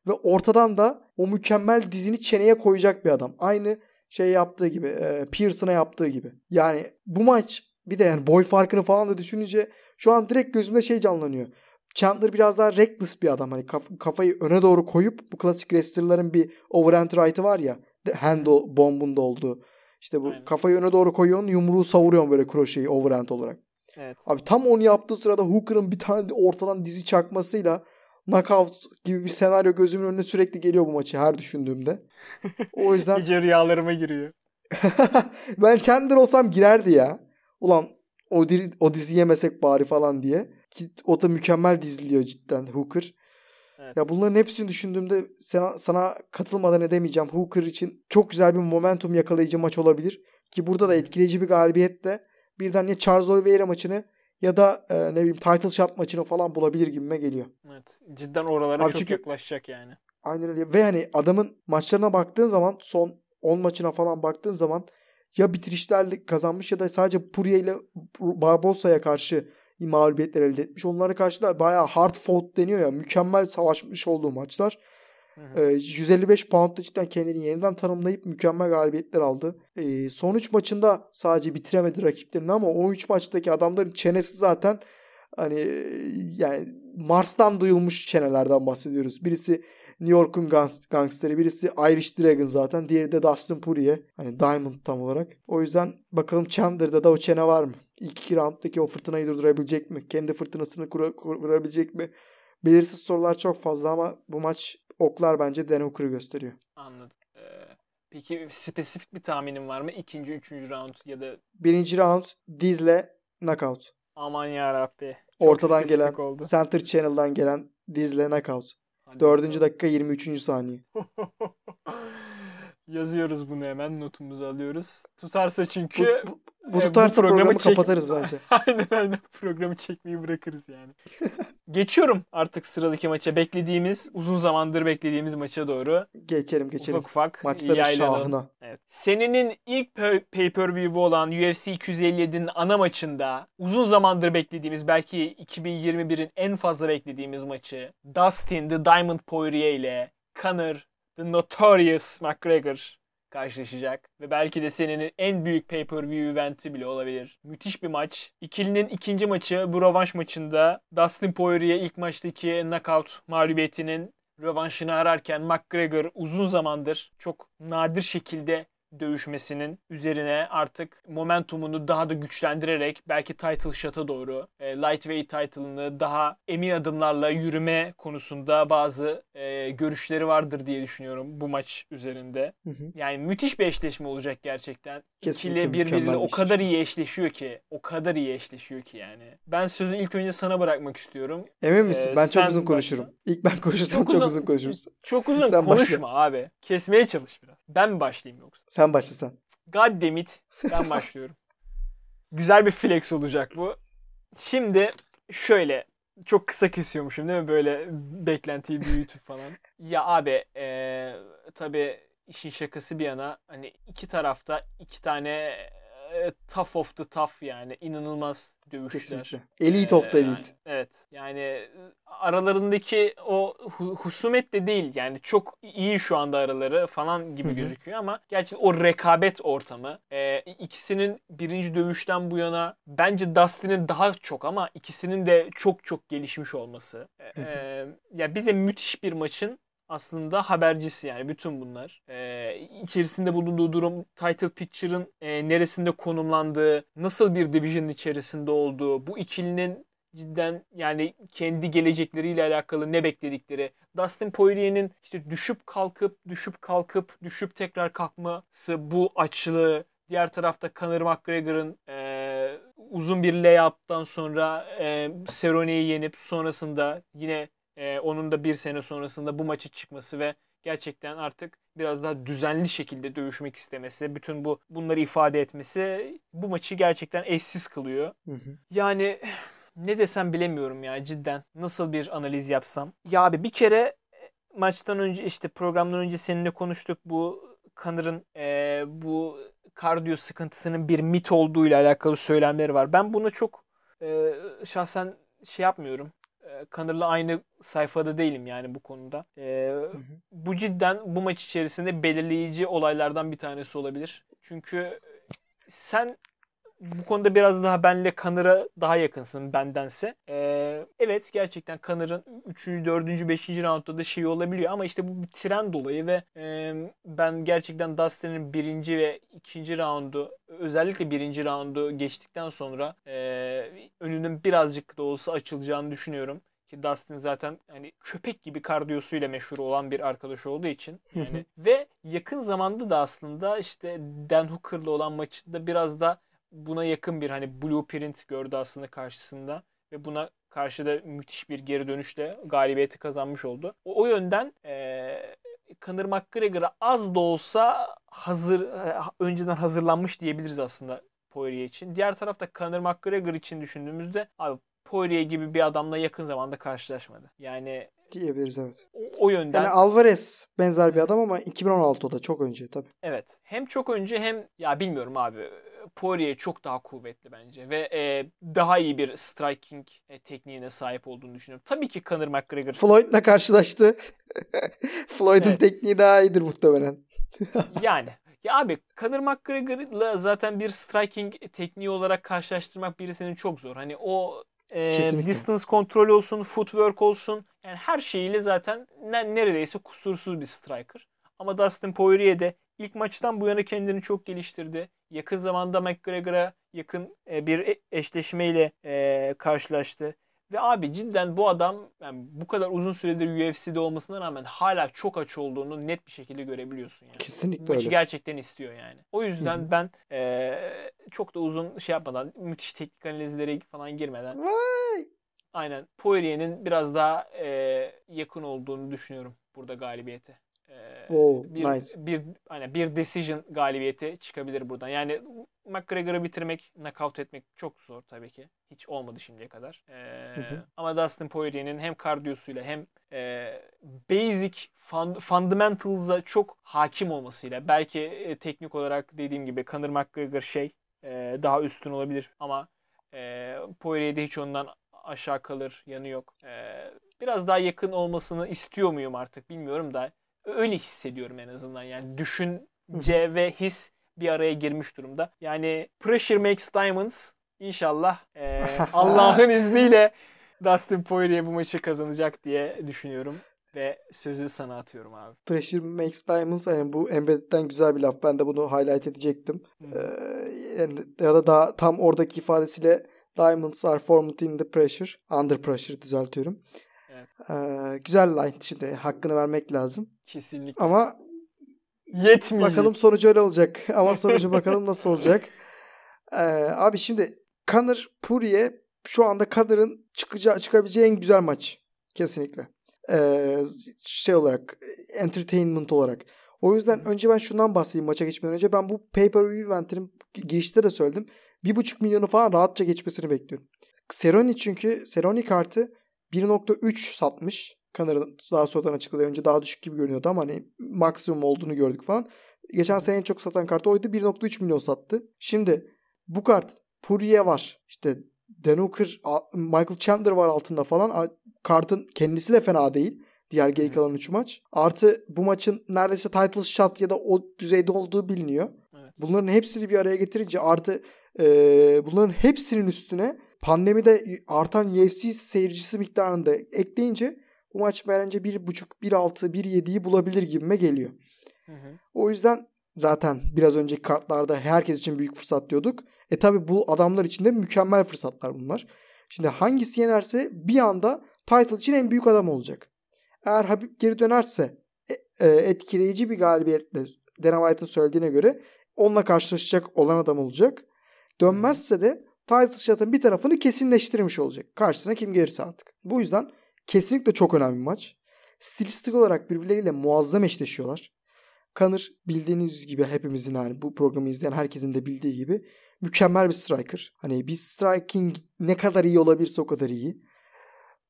ve ortadan da o mükemmel dizini çeneye koyacak bir adam. Aynı şey yaptığı gibi, e, Pearson'a yaptığı gibi. Yani bu maç bir de yani boy farkını falan da düşününce şu an direkt gözümde şey canlanıyor. Chandler biraz daha reckless bir adam. Hani kaf- kafayı öne doğru koyup bu klasik wrestler'ların bir overhand right'ı var ya. Hand bombunda olduğu. İşte bu Aynen. kafayı öne doğru koyuyorsun yumruğu savuruyorsun böyle kroşeyi overhand olarak. Evet. Abi tam onu yaptığı sırada Hooker'ın bir tane ortadan dizi çakmasıyla knockout gibi bir senaryo gözümün önüne sürekli geliyor bu maçı her düşündüğümde. O yüzden gece rüyalarıma giriyor. ben Chandler olsam girerdi ya. Ulan o, o dizi yemesek bari falan diye. O da mükemmel diziliyor cidden Hooker. Evet. Ya bunların hepsini düşündüğümde sana, sana katılmadan edemeyeceğim. Hooker için çok güzel bir momentum yakalayıcı maç olabilir. Ki burada da etkileyici bir galibiyetle birden ya Charles Oliveira maçını ya da e, ne bileyim title shot maçını falan bulabilir gibime geliyor. Evet. Cidden oralara Abi çok çünkü, yaklaşacak yani. Aynen öyle. Ve hani adamın maçlarına baktığın zaman son 10 maçına falan baktığın zaman ya bitirişlerle kazanmış ya da sadece Purye ile Barbosa'ya karşı mağlubiyetler elde etmiş. Onlara karşı da bayağı hard fought deniyor ya. Mükemmel savaşmış olduğu maçlar. Hı hı. Ee, 155 poundda cidden kendini yeniden tanımlayıp mükemmel galibiyetler aldı. Ee, son 3 maçında sadece bitiremedi rakiplerini ama o 3 maçtaki adamların çenesi zaten hani yani Mars'tan duyulmuş çenelerden bahsediyoruz. Birisi New York'un gangsteri. Birisi Irish Dragon zaten. Diğeri de Dustin Poirier. Hani Diamond tam olarak. O yüzden bakalım Chandler'da da o çene var mı? İlk iki rounddaki o fırtınayı durdurabilecek mi? Kendi fırtınasını kur- kurabilecek mi? Belirsiz sorular çok fazla ama bu maç oklar bence Dan Hooker'ı gösteriyor. Anladım. Ee, peki spesifik bir tahminin var mı? İkinci, üçüncü round ya da... Birinci round dizle knockout. Aman ya Rabbi. Ortadan gelen oldu. Center Channel'dan gelen dizle knockout. Dördüncü dakika 23. saniye. Yazıyoruz bunu hemen notumuzu alıyoruz. Tutarsa çünkü bu, bu, bu tutarsa bu programı, programı çek... kapatırız bence. aynen aynen programı çekmeyi bırakırız yani. Geçiyorum artık sıradaki maça. Beklediğimiz, uzun zamandır beklediğimiz maça doğru. Geçelim geçelim. Ufak ufak Maçların şahına. Evet. Senenin ilk pay-per-view'u olan UFC 257'nin ana maçında uzun zamandır beklediğimiz belki 2021'in en fazla beklediğimiz maçı Dustin The Diamond Poirier ile Conor The Notorious McGregor karşılaşacak. Ve belki de senenin en büyük pay-per-view eventi bile olabilir. Müthiş bir maç. İkilinin ikinci maçı bu rövanş maçında Dustin Poirier ilk maçtaki knockout mağlubiyetinin rövanşını ararken McGregor uzun zamandır çok nadir şekilde dövüşmesinin üzerine artık momentumunu daha da güçlendirerek belki title shot'a doğru e, lightweight title'ını daha emin adımlarla yürüme konusunda bazı e, görüşleri vardır diye düşünüyorum bu maç üzerinde. Hı hı. Yani müthiş bir eşleşme olacak gerçekten. Kesinlikle İkili birbiriyle o kadar iyi eşleşiyor ki. O kadar iyi eşleşiyor ki yani. Ben sözü ilk önce sana bırakmak istiyorum. Emin misin? Ee, ben çok uzun konuşurum. Başla. İlk ben konuşursam çok, çok uzun, uzun konuşuruz. Çok uzun Sen konuşma başla. abi. Kesmeye çalış biraz. Ben mi başlayayım yoksa? Sen başlasan. God damn it. Ben başlıyorum. Güzel bir flex olacak bu. Şimdi şöyle çok kısa kesiyormuşum değil mi böyle beklentiyi büyütüp falan. Ya abi ee, tabii işin şakası bir yana hani iki tarafta iki tane e, tough of the tough yani inanılmaz dövüşler. Kesinlikle. Elite of the elite. Yani, evet. Yani aralarındaki o husumet de değil yani çok iyi şu anda araları falan gibi Hı-hı. gözüküyor ama gerçi o rekabet ortamı e, ikisinin birinci dövüşten bu yana bence Dustin'in daha çok ama ikisinin de çok çok gelişmiş olması. E, ya bize müthiş bir maçın aslında habercisi yani bütün bunlar. Ee, içerisinde bulunduğu durum, title picture'ın e, neresinde konumlandığı, nasıl bir division içerisinde olduğu, bu ikilinin cidden yani kendi gelecekleriyle alakalı ne bekledikleri. Dustin Poirier'in işte düşüp kalkıp, düşüp kalkıp, düşüp tekrar kalkması, bu açlığı, diğer tarafta Conor McGregor'ın e, uzun bir layup'tan sonra e, Cerrone'yi yenip sonrasında yine e, onun da bir sene sonrasında bu maçı çıkması ve gerçekten artık biraz daha düzenli şekilde dövüşmek istemesi, bütün bu bunları ifade etmesi bu maçı gerçekten eşsiz kılıyor. Hı hı. Yani ne desem bilemiyorum ya cidden. Nasıl bir analiz yapsam. Ya abi bir kere e, maçtan önce işte programdan önce seninle konuştuk bu Connor'ın e, bu kardiyo sıkıntısının bir mit olduğu ile alakalı söylemleri var. Ben buna çok e, şahsen şey yapmıyorum. Connor'la aynı sayfada değilim yani bu konuda. Ee, hı hı. Bu cidden bu maç içerisinde belirleyici olaylardan bir tanesi olabilir. Çünkü sen bu konuda biraz daha benle Connor'a daha yakınsın bendense. Ee, evet gerçekten Connor'ın 3. 4. 5. roundda da şey olabiliyor ama işte bu bir trend dolayı ve e, ben gerçekten Dustin'in birinci ve ikinci roundu özellikle birinci roundu geçtikten sonra e, önünün birazcık da olsa açılacağını düşünüyorum ki Dustin zaten hani köpek gibi kardiyosuyla meşhur olan bir arkadaş olduğu için yani ve yakın zamanda da aslında işte Dan Hooker'la olan maçında biraz da buna yakın bir hani blueprint gördü aslında karşısında ve buna karşı da müthiş bir geri dönüşle galibiyeti kazanmış oldu. O, o yönden e, Conor McGregor'a az da olsa hazır e, önceden hazırlanmış diyebiliriz aslında Poirier için. Diğer tarafta Conor McGregor için düşündüğümüzde abi Poirier gibi bir adamla yakın zamanda karşılaşmadı. Yani diyebiliriz evet. O, o yönden. Yani Alvarez benzer bir adam ama 2016'da da çok önce tabii. Evet. Hem çok önce hem ya bilmiyorum abi Poirier çok daha kuvvetli bence ve e, daha iyi bir striking e, tekniğine sahip olduğunu düşünüyorum. Tabii ki Conor McGregor. Floyd'la karşılaştı. Floyd'un evet. tekniği daha iyidir muhtemelen. yani ya abi Conor McGregor'la zaten bir striking tekniği olarak karşılaştırmak birisinin çok zor. Hani o e, distance kontrol olsun, footwork olsun. Yani her şeyiyle zaten ne, neredeyse kusursuz bir striker. Ama Dustin Poirier de ilk maçtan bu yana kendini çok geliştirdi. Yakın zamanda McGregor'a yakın e, bir e, eşleşmeyle e, karşılaştı. Ve abi cidden bu adam yani bu kadar uzun süredir UFC'de olmasına rağmen hala çok aç olduğunu net bir şekilde görebiliyorsun yani. Kesinlikle Maçı öyle. gerçekten istiyor yani. O yüzden Hı hı. ben eee, çok da uzun şey yapmadan müthiş teknik analizlere falan girmeden Vay! aynen Poirier'in biraz daha eee, yakın olduğunu düşünüyorum burada galibiyete. Wow, bir, nice. bir hani bir decision galibiyeti çıkabilir buradan. Yani McGregor'ı bitirmek, knockout etmek çok zor tabii ki. Hiç olmadı şimdiye kadar. Ee, Hı hı. ama Dustin Poirier'in hem kardiyosuyla hem e, basic fund, fundamentals'a çok hakim olmasıyla belki e, teknik olarak dediğim gibi Conor McGregor şey e, daha üstün olabilir ama e, Poirier'de hiç ondan aşağı kalır yanı yok. E, biraz daha yakın olmasını istiyor muyum artık bilmiyorum da öyle hissediyorum en azından. Yani düşünce ve his bir araya girmiş durumda. Yani pressure makes diamonds. İnşallah e, Allah'ın izniyle Dustin Poirier bu maçı kazanacak diye düşünüyorum. Ve sözü sana atıyorum abi. Pressure makes diamonds. Yani bu Embedded'den güzel bir laf. Ben de bunu highlight edecektim. Hı. Ee, yani ya da daha tam oradaki ifadesiyle Diamonds are formed in the pressure. Under pressure düzeltiyorum. Evet. Ee, güzel line. Şimdi hakkını vermek lazım. Kesinlikle. Ama Yetmeyecek. bakalım sonucu öyle olacak. Ama sonucu bakalım nasıl olacak. Ee, abi şimdi Conor Poirier şu anda Conor'ın çıkacağı, çıkabileceği en güzel maç. Kesinlikle. Ee, şey olarak entertainment olarak. O yüzden önce ben şundan bahsedeyim maça geçmeden önce. Ben bu pay-per-view eventinin girişte de söyledim. Bir buçuk milyonu falan rahatça geçmesini bekliyorum. Cerrone çünkü Cerrone kartı 1.3 satmış. Connor'ın daha sonradan açıkladığı önce daha düşük gibi görünüyordu ama hani maksimum olduğunu gördük falan. Geçen sene en çok satan kartı oydu. 1.3 milyon sattı. Şimdi bu kart Poirier var. İşte Dan Hooker, Michael Chandler var altında falan. Kartın kendisi de fena değil. Diğer geri kalan 3 maç. Artı bu maçın neredeyse title shot ya da o düzeyde olduğu biliniyor. Evet. Bunların hepsini bir araya getirince artı e, bunların hepsinin üstüne pandemide artan UFC seyircisi miktarını da ekleyince bu maç bence 1.5, 1.6, 1.7'yi bulabilir gibime geliyor. Hı hı. O yüzden zaten biraz önceki kartlarda herkes için büyük fırsat diyorduk. E tabi bu adamlar için de mükemmel fırsatlar bunlar. Şimdi hangisi yenerse bir anda title için en büyük adam olacak. Eğer Habib geri dönerse e, e, etkileyici bir galibiyetle Dana White'ın söylediğine göre onunla karşılaşacak olan adam olacak. Dönmezse de title shot'ın bir tarafını kesinleştirmiş olacak. Karşısına kim gelirse artık. Bu yüzden kesinlikle çok önemli bir maç. Stilistik olarak birbirleriyle muazzam eşleşiyorlar. Conor bildiğiniz gibi hepimizin hani bu programı izleyen herkesin de bildiği gibi mükemmel bir striker. Hani bir striking ne kadar iyi olabilirse o kadar iyi.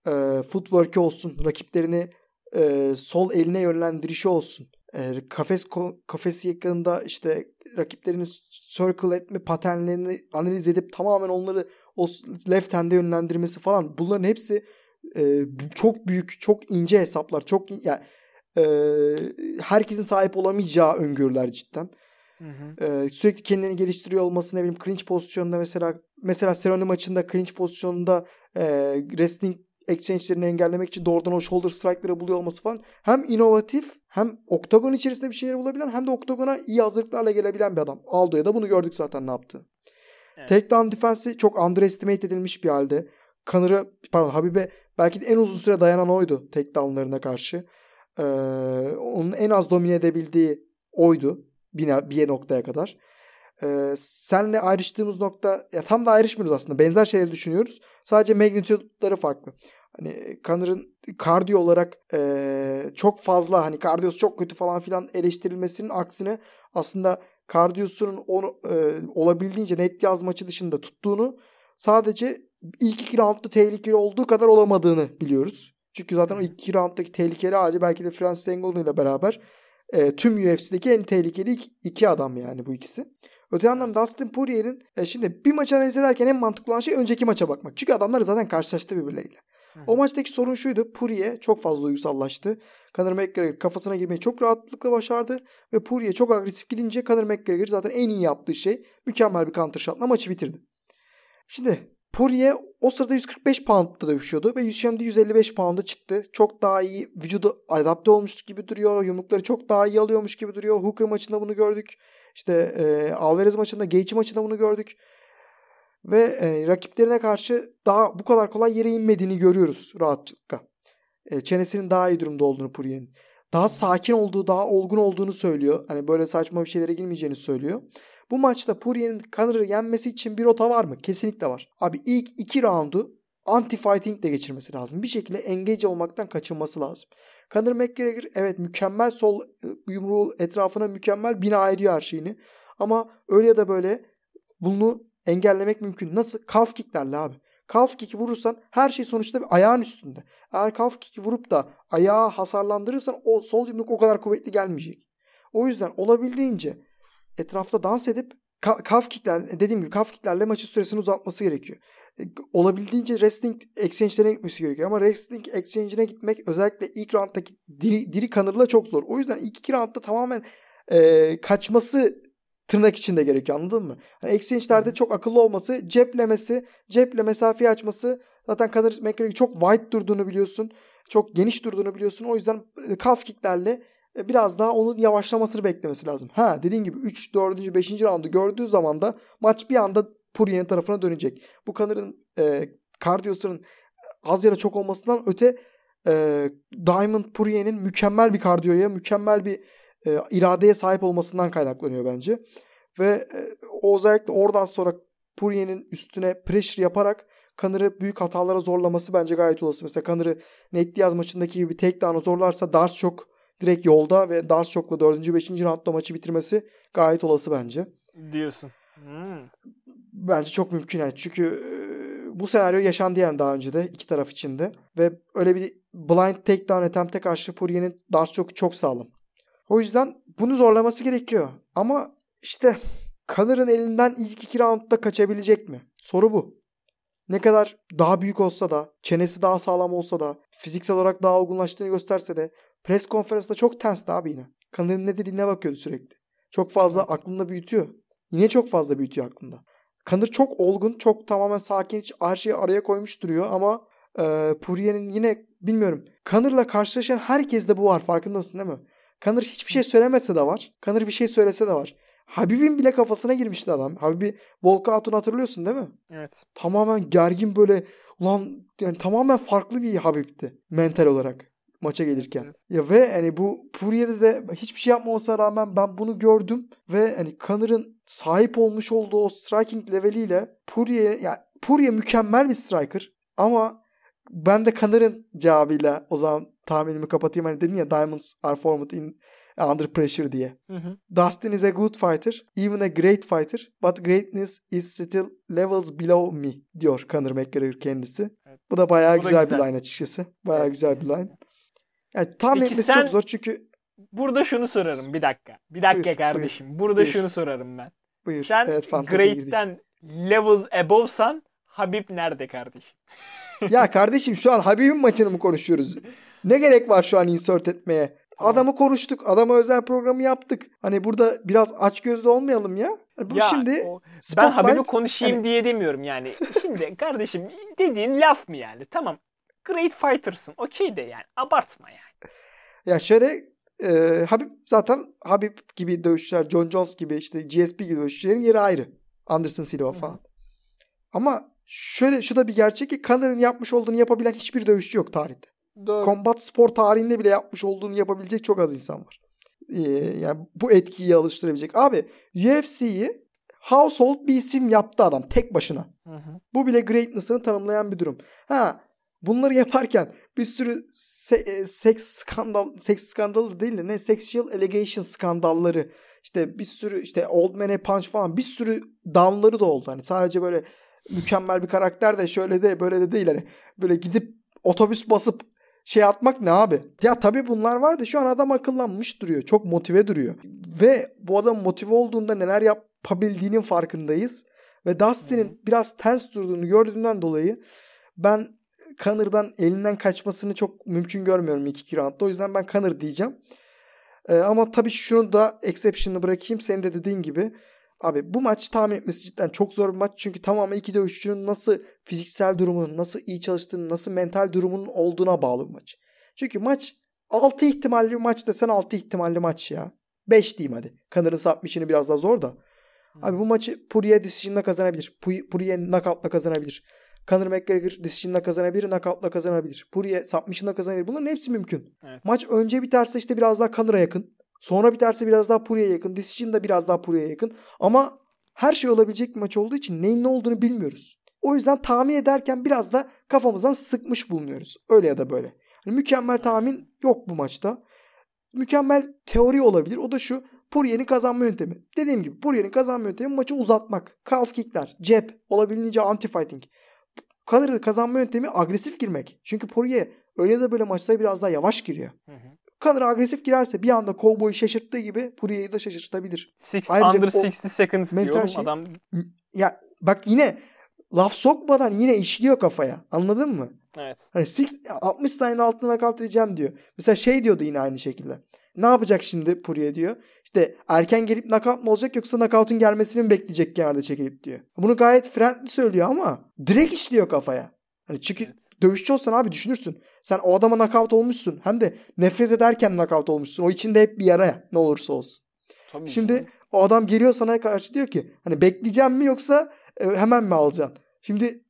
E, footwork'ü olsun, rakiplerini e, sol eline yönlendirişi olsun. E, kafes kafes yakınında işte rakiplerini circle etme paternlerini analiz edip tamamen onları o left hand'e yönlendirmesi falan bunların hepsi e, çok büyük, çok ince hesaplar. Çok yani e, herkesin sahip olamayacağı öngörüler cidden. Hı hı. Ee, sürekli kendini geliştiriyor olması ne bileyim clinch pozisyonunda mesela mesela Cerrone maçında clinch pozisyonunda e, wrestling exchange'lerini engellemek için doğrudan o shoulder strike'ları buluyor olması falan hem inovatif hem oktagon içerisinde bir şeyler bulabilen hem de oktagona iyi hazırlıklarla gelebilen bir adam. Aldo'ya da bunu gördük zaten ne yaptı. Evet. Takedown defense'i çok underestimate edilmiş bir halde. Connor'ı pardon Habib'e belki de en uzun süre dayanan oydu takedownlarına karşı. Ee, onun en az domine edebildiği oydu bir, bir noktaya kadar. Ee, senle ayrıştığımız nokta ya tam da ayrışmıyoruz aslında. Benzer şeyleri düşünüyoruz. Sadece magnitude'ları farklı. Hani Connor'ın kardiyo olarak e, çok fazla hani kardiyosu çok kötü falan filan eleştirilmesinin aksine aslında kardiyosunun onu e, olabildiğince net yaz maçı dışında tuttuğunu sadece ilk iki roundda tehlikeli olduğu kadar olamadığını biliyoruz. Çünkü zaten o ilk iki rounddaki tehlikeli hali belki de Francis Ngannou ile beraber e, tüm UFC'deki en tehlikeli iki, iki adam yani bu ikisi. Öte yandan Dustin Poirier'in e, şimdi bir maçı analiz ederken en mantıklı olan şey önceki maça bakmak. Çünkü adamlar zaten karşılaştı birbirleriyle. Hı. O maçtaki sorun şuydu. Poirier çok fazla uygusallaştı. Conor McGregor kafasına girmeyi çok rahatlıkla başardı. Ve Poirier çok agresif gidince Conor McGregor zaten en iyi yaptığı şey mükemmel bir counter shotla maçı bitirdi. Şimdi Poirier o sırada 145 poundda dövüşüyordu ve şimdi 155 pound'a çıktı. Çok daha iyi vücudu adapte olmuş gibi duruyor. Yumrukları çok daha iyi alıyormuş gibi duruyor. Hooker maçında bunu gördük. İşte e, Alvarez maçında, Gaethje maçında bunu gördük. Ve e, rakiplerine karşı daha bu kadar kolay yere inmediğini görüyoruz rahatlıkla. E, çenesinin daha iyi durumda olduğunu Puriye'nin. Daha sakin olduğu, daha olgun olduğunu söylüyor. Hani böyle saçma bir şeylere girmeyeceğini söylüyor. Bu maçta Poirier'in Connor'ı yenmesi için bir rota var mı? Kesinlikle var. Abi ilk iki roundu anti-fighting de geçirmesi lazım. Bir şekilde engage olmaktan kaçınması lazım. Conor McGregor evet mükemmel sol e, yumruğu etrafına mükemmel bina ediyor her şeyini. Ama öyle ya da böyle bunu engellemek mümkün. Nasıl? Calf kicklerle abi. Calf kick'i vurursan her şey sonuçta bir ayağın üstünde. Eğer calf kick'i vurup da ayağı hasarlandırırsan o sol yumruk o kadar kuvvetli gelmeyecek. O yüzden olabildiğince etrafta dans edip calf kickler dediğim gibi calf kicklerle maçın süresini uzatması gerekiyor. E, olabildiğince wrestling exchange'lerine gitmesi gerekiyor. Ama wrestling exchange'ine gitmek özellikle ilk rounddaki diri, diri kanırla çok zor. O yüzden ilk iki roundda tamamen e, kaçması tırnak içinde gerekiyor anladın mı? Hani exchange'lerde çok akıllı olması, ceplemesi, ceple mesafeyi açması. Zaten Conor McGregor çok wide durduğunu biliyorsun. Çok geniş durduğunu biliyorsun. O yüzden e, calf kicklerle e, biraz daha onun yavaşlamasını beklemesi lazım. Ha dediğin gibi 3, 4. 5. roundu gördüğü zaman da maç bir anda Poirier'in tarafına dönecek. Bu Connor'ın e, kardiyosunun az ya da çok olmasından öte e, Diamond Poirier'in mükemmel bir kardiyoya, mükemmel bir e, iradeye sahip olmasından kaynaklanıyor bence. Ve e, özellikle oradan sonra Poirier'in üstüne pressure yaparak Connor'ı büyük hatalara zorlaması bence gayet olası. Mesela Connor'ı Nate Diaz maçındaki gibi takedown'a zorlarsa Dars çok direkt yolda ve Dars çokla 4. 5. roundda maçı bitirmesi gayet olası bence. Diyorsun. Hmm. Bence çok mümkün yani. Çünkü bu senaryo yaşandı yani daha önce de iki taraf için de. Ve öyle bir blind takedown attempt'e karşı Poirier'in Dars çok çok sağlam. O yüzden bunu zorlaması gerekiyor. Ama işte Connor'ın elinden ilk iki roundda kaçabilecek mi? Soru bu. Ne kadar daha büyük olsa da, çenesi daha sağlam olsa da, fiziksel olarak daha olgunlaştığını gösterse de pres konferansında çok tensti abi yine. Connor'ın ne dediğine bakıyordu sürekli. Çok fazla aklında büyütüyor. Yine çok fazla büyütüyor aklında. Conor çok olgun, çok tamamen sakin, hiç her şeyi araya koymuş duruyor ama e, Poirier'in yine bilmiyorum. Connor'la karşılaşan herkes de bu var farkındasın değil mi? Conor hiçbir şey söylemese de var. Conor bir şey söylese de var. Habib'in bile kafasına girmişti adam. Habib'i Volkaut'un hatırlıyorsun değil mi? Evet. Tamamen gergin böyle ulan yani tamamen farklı bir Habib'ti mental olarak maça gelirken. Evet. Ya ve hani bu Poirier'de de hiçbir şey yapmamasına rağmen ben bunu gördüm ve hani Connor'ın sahip olmuş olduğu o striking leveliyle Poirier yani Poirier mükemmel bir striker ama ben de Connor'ın cevabıyla o zaman tahminimi kapatayım. Hani dedin ya Diamonds are formed in under pressure diye. Hı hı. Dustin is a good fighter, even a great fighter, but greatness is still levels below me diyor Conor McGregor kendisi. Evet. Bu da bayağı Bu güzel, güzel bir line açıkçası. Bayağı evet. güzel bir line. Yani tahmin Peki etmesi sen... çok zor çünkü Burada şunu sorarım bir dakika. Bir dakika buyur, kardeşim. Buyur, Burada buyur. şunu sorarım ben. Buyur. Sen evet, Great'ten levels above'san Habib nerede kardeşim? ya kardeşim şu an Habib'in maçını mı konuşuyoruz? Ne gerek var şu an insert etmeye? Adamı konuştuk. Adama özel programı yaptık. Hani burada biraz aç gözlü olmayalım ya. Bu ya, şimdi o, ben Habib'i konuşayım hani... diye demiyorum yani. Şimdi kardeşim dediğin laf mı yani? Tamam. Great fighter'sın. Okey de yani. Abartma yani. Ya şöyle e, Habib zaten Habib gibi dövüşçüler, John Jones gibi işte GSP gibi dövüşçülerin yeri ayrı. Anderson Silva falan. Hı. Ama şöyle şu da bir gerçek ki Connor'ın yapmış olduğunu yapabilen hiçbir dövüşçü yok tarihte. Doğru. Combat spor tarihinde bile yapmış olduğunu yapabilecek çok az insan var. Ee, yani bu etkiyi alıştırabilecek. Abi UFC'yi household bir isim yaptı adam tek başına. Hı hı. Bu bile greatness'ını tanımlayan bir durum. Ha bunları yaparken bir sürü se- e, seks skandal seks skandalı değil de ne sexual allegation skandalları işte bir sürü işte old man'e punch falan bir sürü down'ları da oldu. Hani sadece böyle mükemmel bir karakter de şöyle de böyle de değil hani böyle gidip otobüs basıp şey atmak ne abi? Ya tabii bunlar var da şu an adam akıllanmış duruyor. Çok motive duruyor. Ve bu adam motive olduğunda neler yapabildiğinin farkındayız. Ve Dustin'in biraz tens durduğunu gördüğümden dolayı ben Connor'dan elinden kaçmasını çok mümkün görmüyorum ilk iki roundda. O yüzden ben Connor diyeceğim. Ee, ama tabii şunu da exception'ı bırakayım. Senin de dediğin gibi Abi bu maç tahmin etmesi cidden çok zor bir maç. Çünkü tamamen iki dövüşçünün nasıl fiziksel durumunun, nasıl iyi çalıştığını, nasıl mental durumunun olduğuna bağlı bir maç. Çünkü maç 6 ihtimalli maç desen 6 ihtimalli maç ya. 5 diyeyim hadi. Kanır'ın submission'ı biraz daha zor da. Abi bu maçı Poirier decision'la kazanabilir. Poirier knockout'la kazanabilir. Conor McGregor decision'la kazanabilir, knockout'la kazanabilir. Poirier submission'la kazanabilir. Bunların hepsi mümkün. Evet. Maç önce biterse işte biraz daha Conor'a yakın. Sonra biterse biraz daha Poirier'e yakın. Decision da biraz daha Poirier'e yakın. Ama her şey olabilecek bir maç olduğu için neyin ne olduğunu bilmiyoruz. O yüzden tahmin ederken biraz da kafamızdan sıkmış bulunuyoruz. Öyle ya da böyle. Yani mükemmel tahmin yok bu maçta. Mükemmel teori olabilir. O da şu. Poirier'in kazanma yöntemi. Dediğim gibi Poirier'in kazanma yöntemi maçı uzatmak. Calf kickler, jab, olabildiğince anti-fighting. Conor'ın kazanma yöntemi agresif girmek. Çünkü Poirier öyle ya da böyle maçlara biraz daha yavaş giriyor. Hı hı. Conor agresif girerse bir anda kovboyu şaşırttığı gibi Poirier'i de şaşırtabilir. Six, Ayrıca under o 60 seconds diyorum. şey- Adam Ya bak yine laf sokmadan yine işliyor kafaya. Anladın mı? evet. Hani six, 60 saniyenin altına nakavt edeceğim diyor. Mesela şey diyordu yine aynı şekilde. Ne yapacak şimdi Poirier diyor. İşte erken gelip nakavt mı olacak yoksa nakavtın gelmesini mi bekleyecek kenarda çekilip diyor. Bunu gayet friendly söylüyor ama direkt işliyor kafaya. Hani çünkü Evet. dövüşçü olsan abi düşünürsün. Sen o adama nakavt olmuşsun. Hem de nefret ederken nakavt olmuşsun. O içinde hep bir yara ne olursa olsun. Tabii Şimdi canım. o adam geliyor sana karşı diyor ki hani bekleyeceğim mi yoksa e, hemen mi alacaksın? Şimdi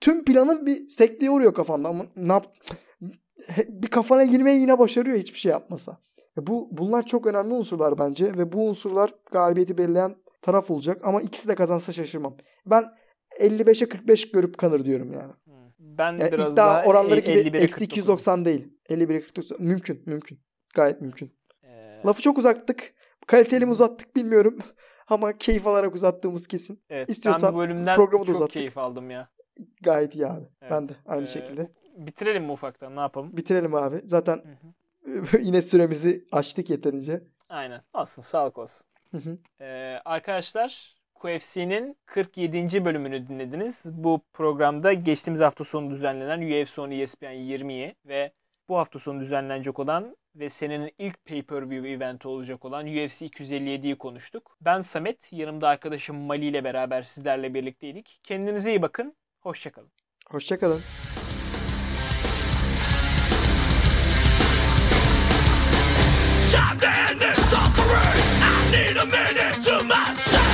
tüm planın bir sekteye uğruyor kafanda ama ne yap bir kafana girmeyi yine başarıyor hiçbir şey yapmasa. E Bu bunlar çok önemli unsurlar bence ve bu unsurlar galibiyeti belirleyen taraf olacak ama ikisi de kazansa şaşırmam. Ben 55'e 45 görüp kanır diyorum yani. Hı. Ben yani biraz daha oranları gibi 51'e eksi 49'um. 290 değil. 51'e 49 mümkün mümkün. Gayet mümkün. Ee, Lafı çok uzattık. Kaliteli mi uzattık bilmiyorum. Ama keyif alarak uzattığımız kesin. evet, istiyorsan ben bu bölümden programı da çok uzattık. keyif aldım ya. Gayet iyi abi. Evet, Ben de aynı ee, şekilde. Bitirelim mi ufaktan ne yapalım? Bitirelim abi. Zaten Hı hı. yine süremizi açtık yeterince. Aynen. Olsun sağlık olsun. Hı hı. Ee, arkadaşlar QFC'nin 47. bölümünü dinlediniz. Bu programda geçtiğimiz hafta sonu düzenlenen UFC 10 ESPN 20'yi ve bu hafta sonu düzenlenecek olan ve senenin ilk pay-per-view eventi olacak olan UFC 257'yi konuştuk. Ben Samet, yanımda arkadaşım Mali ile beraber sizlerle birlikteydik. Kendinize iyi bakın, hoşçakalın. Hoşçakalın. time to end this suffering. I need a minute to myself.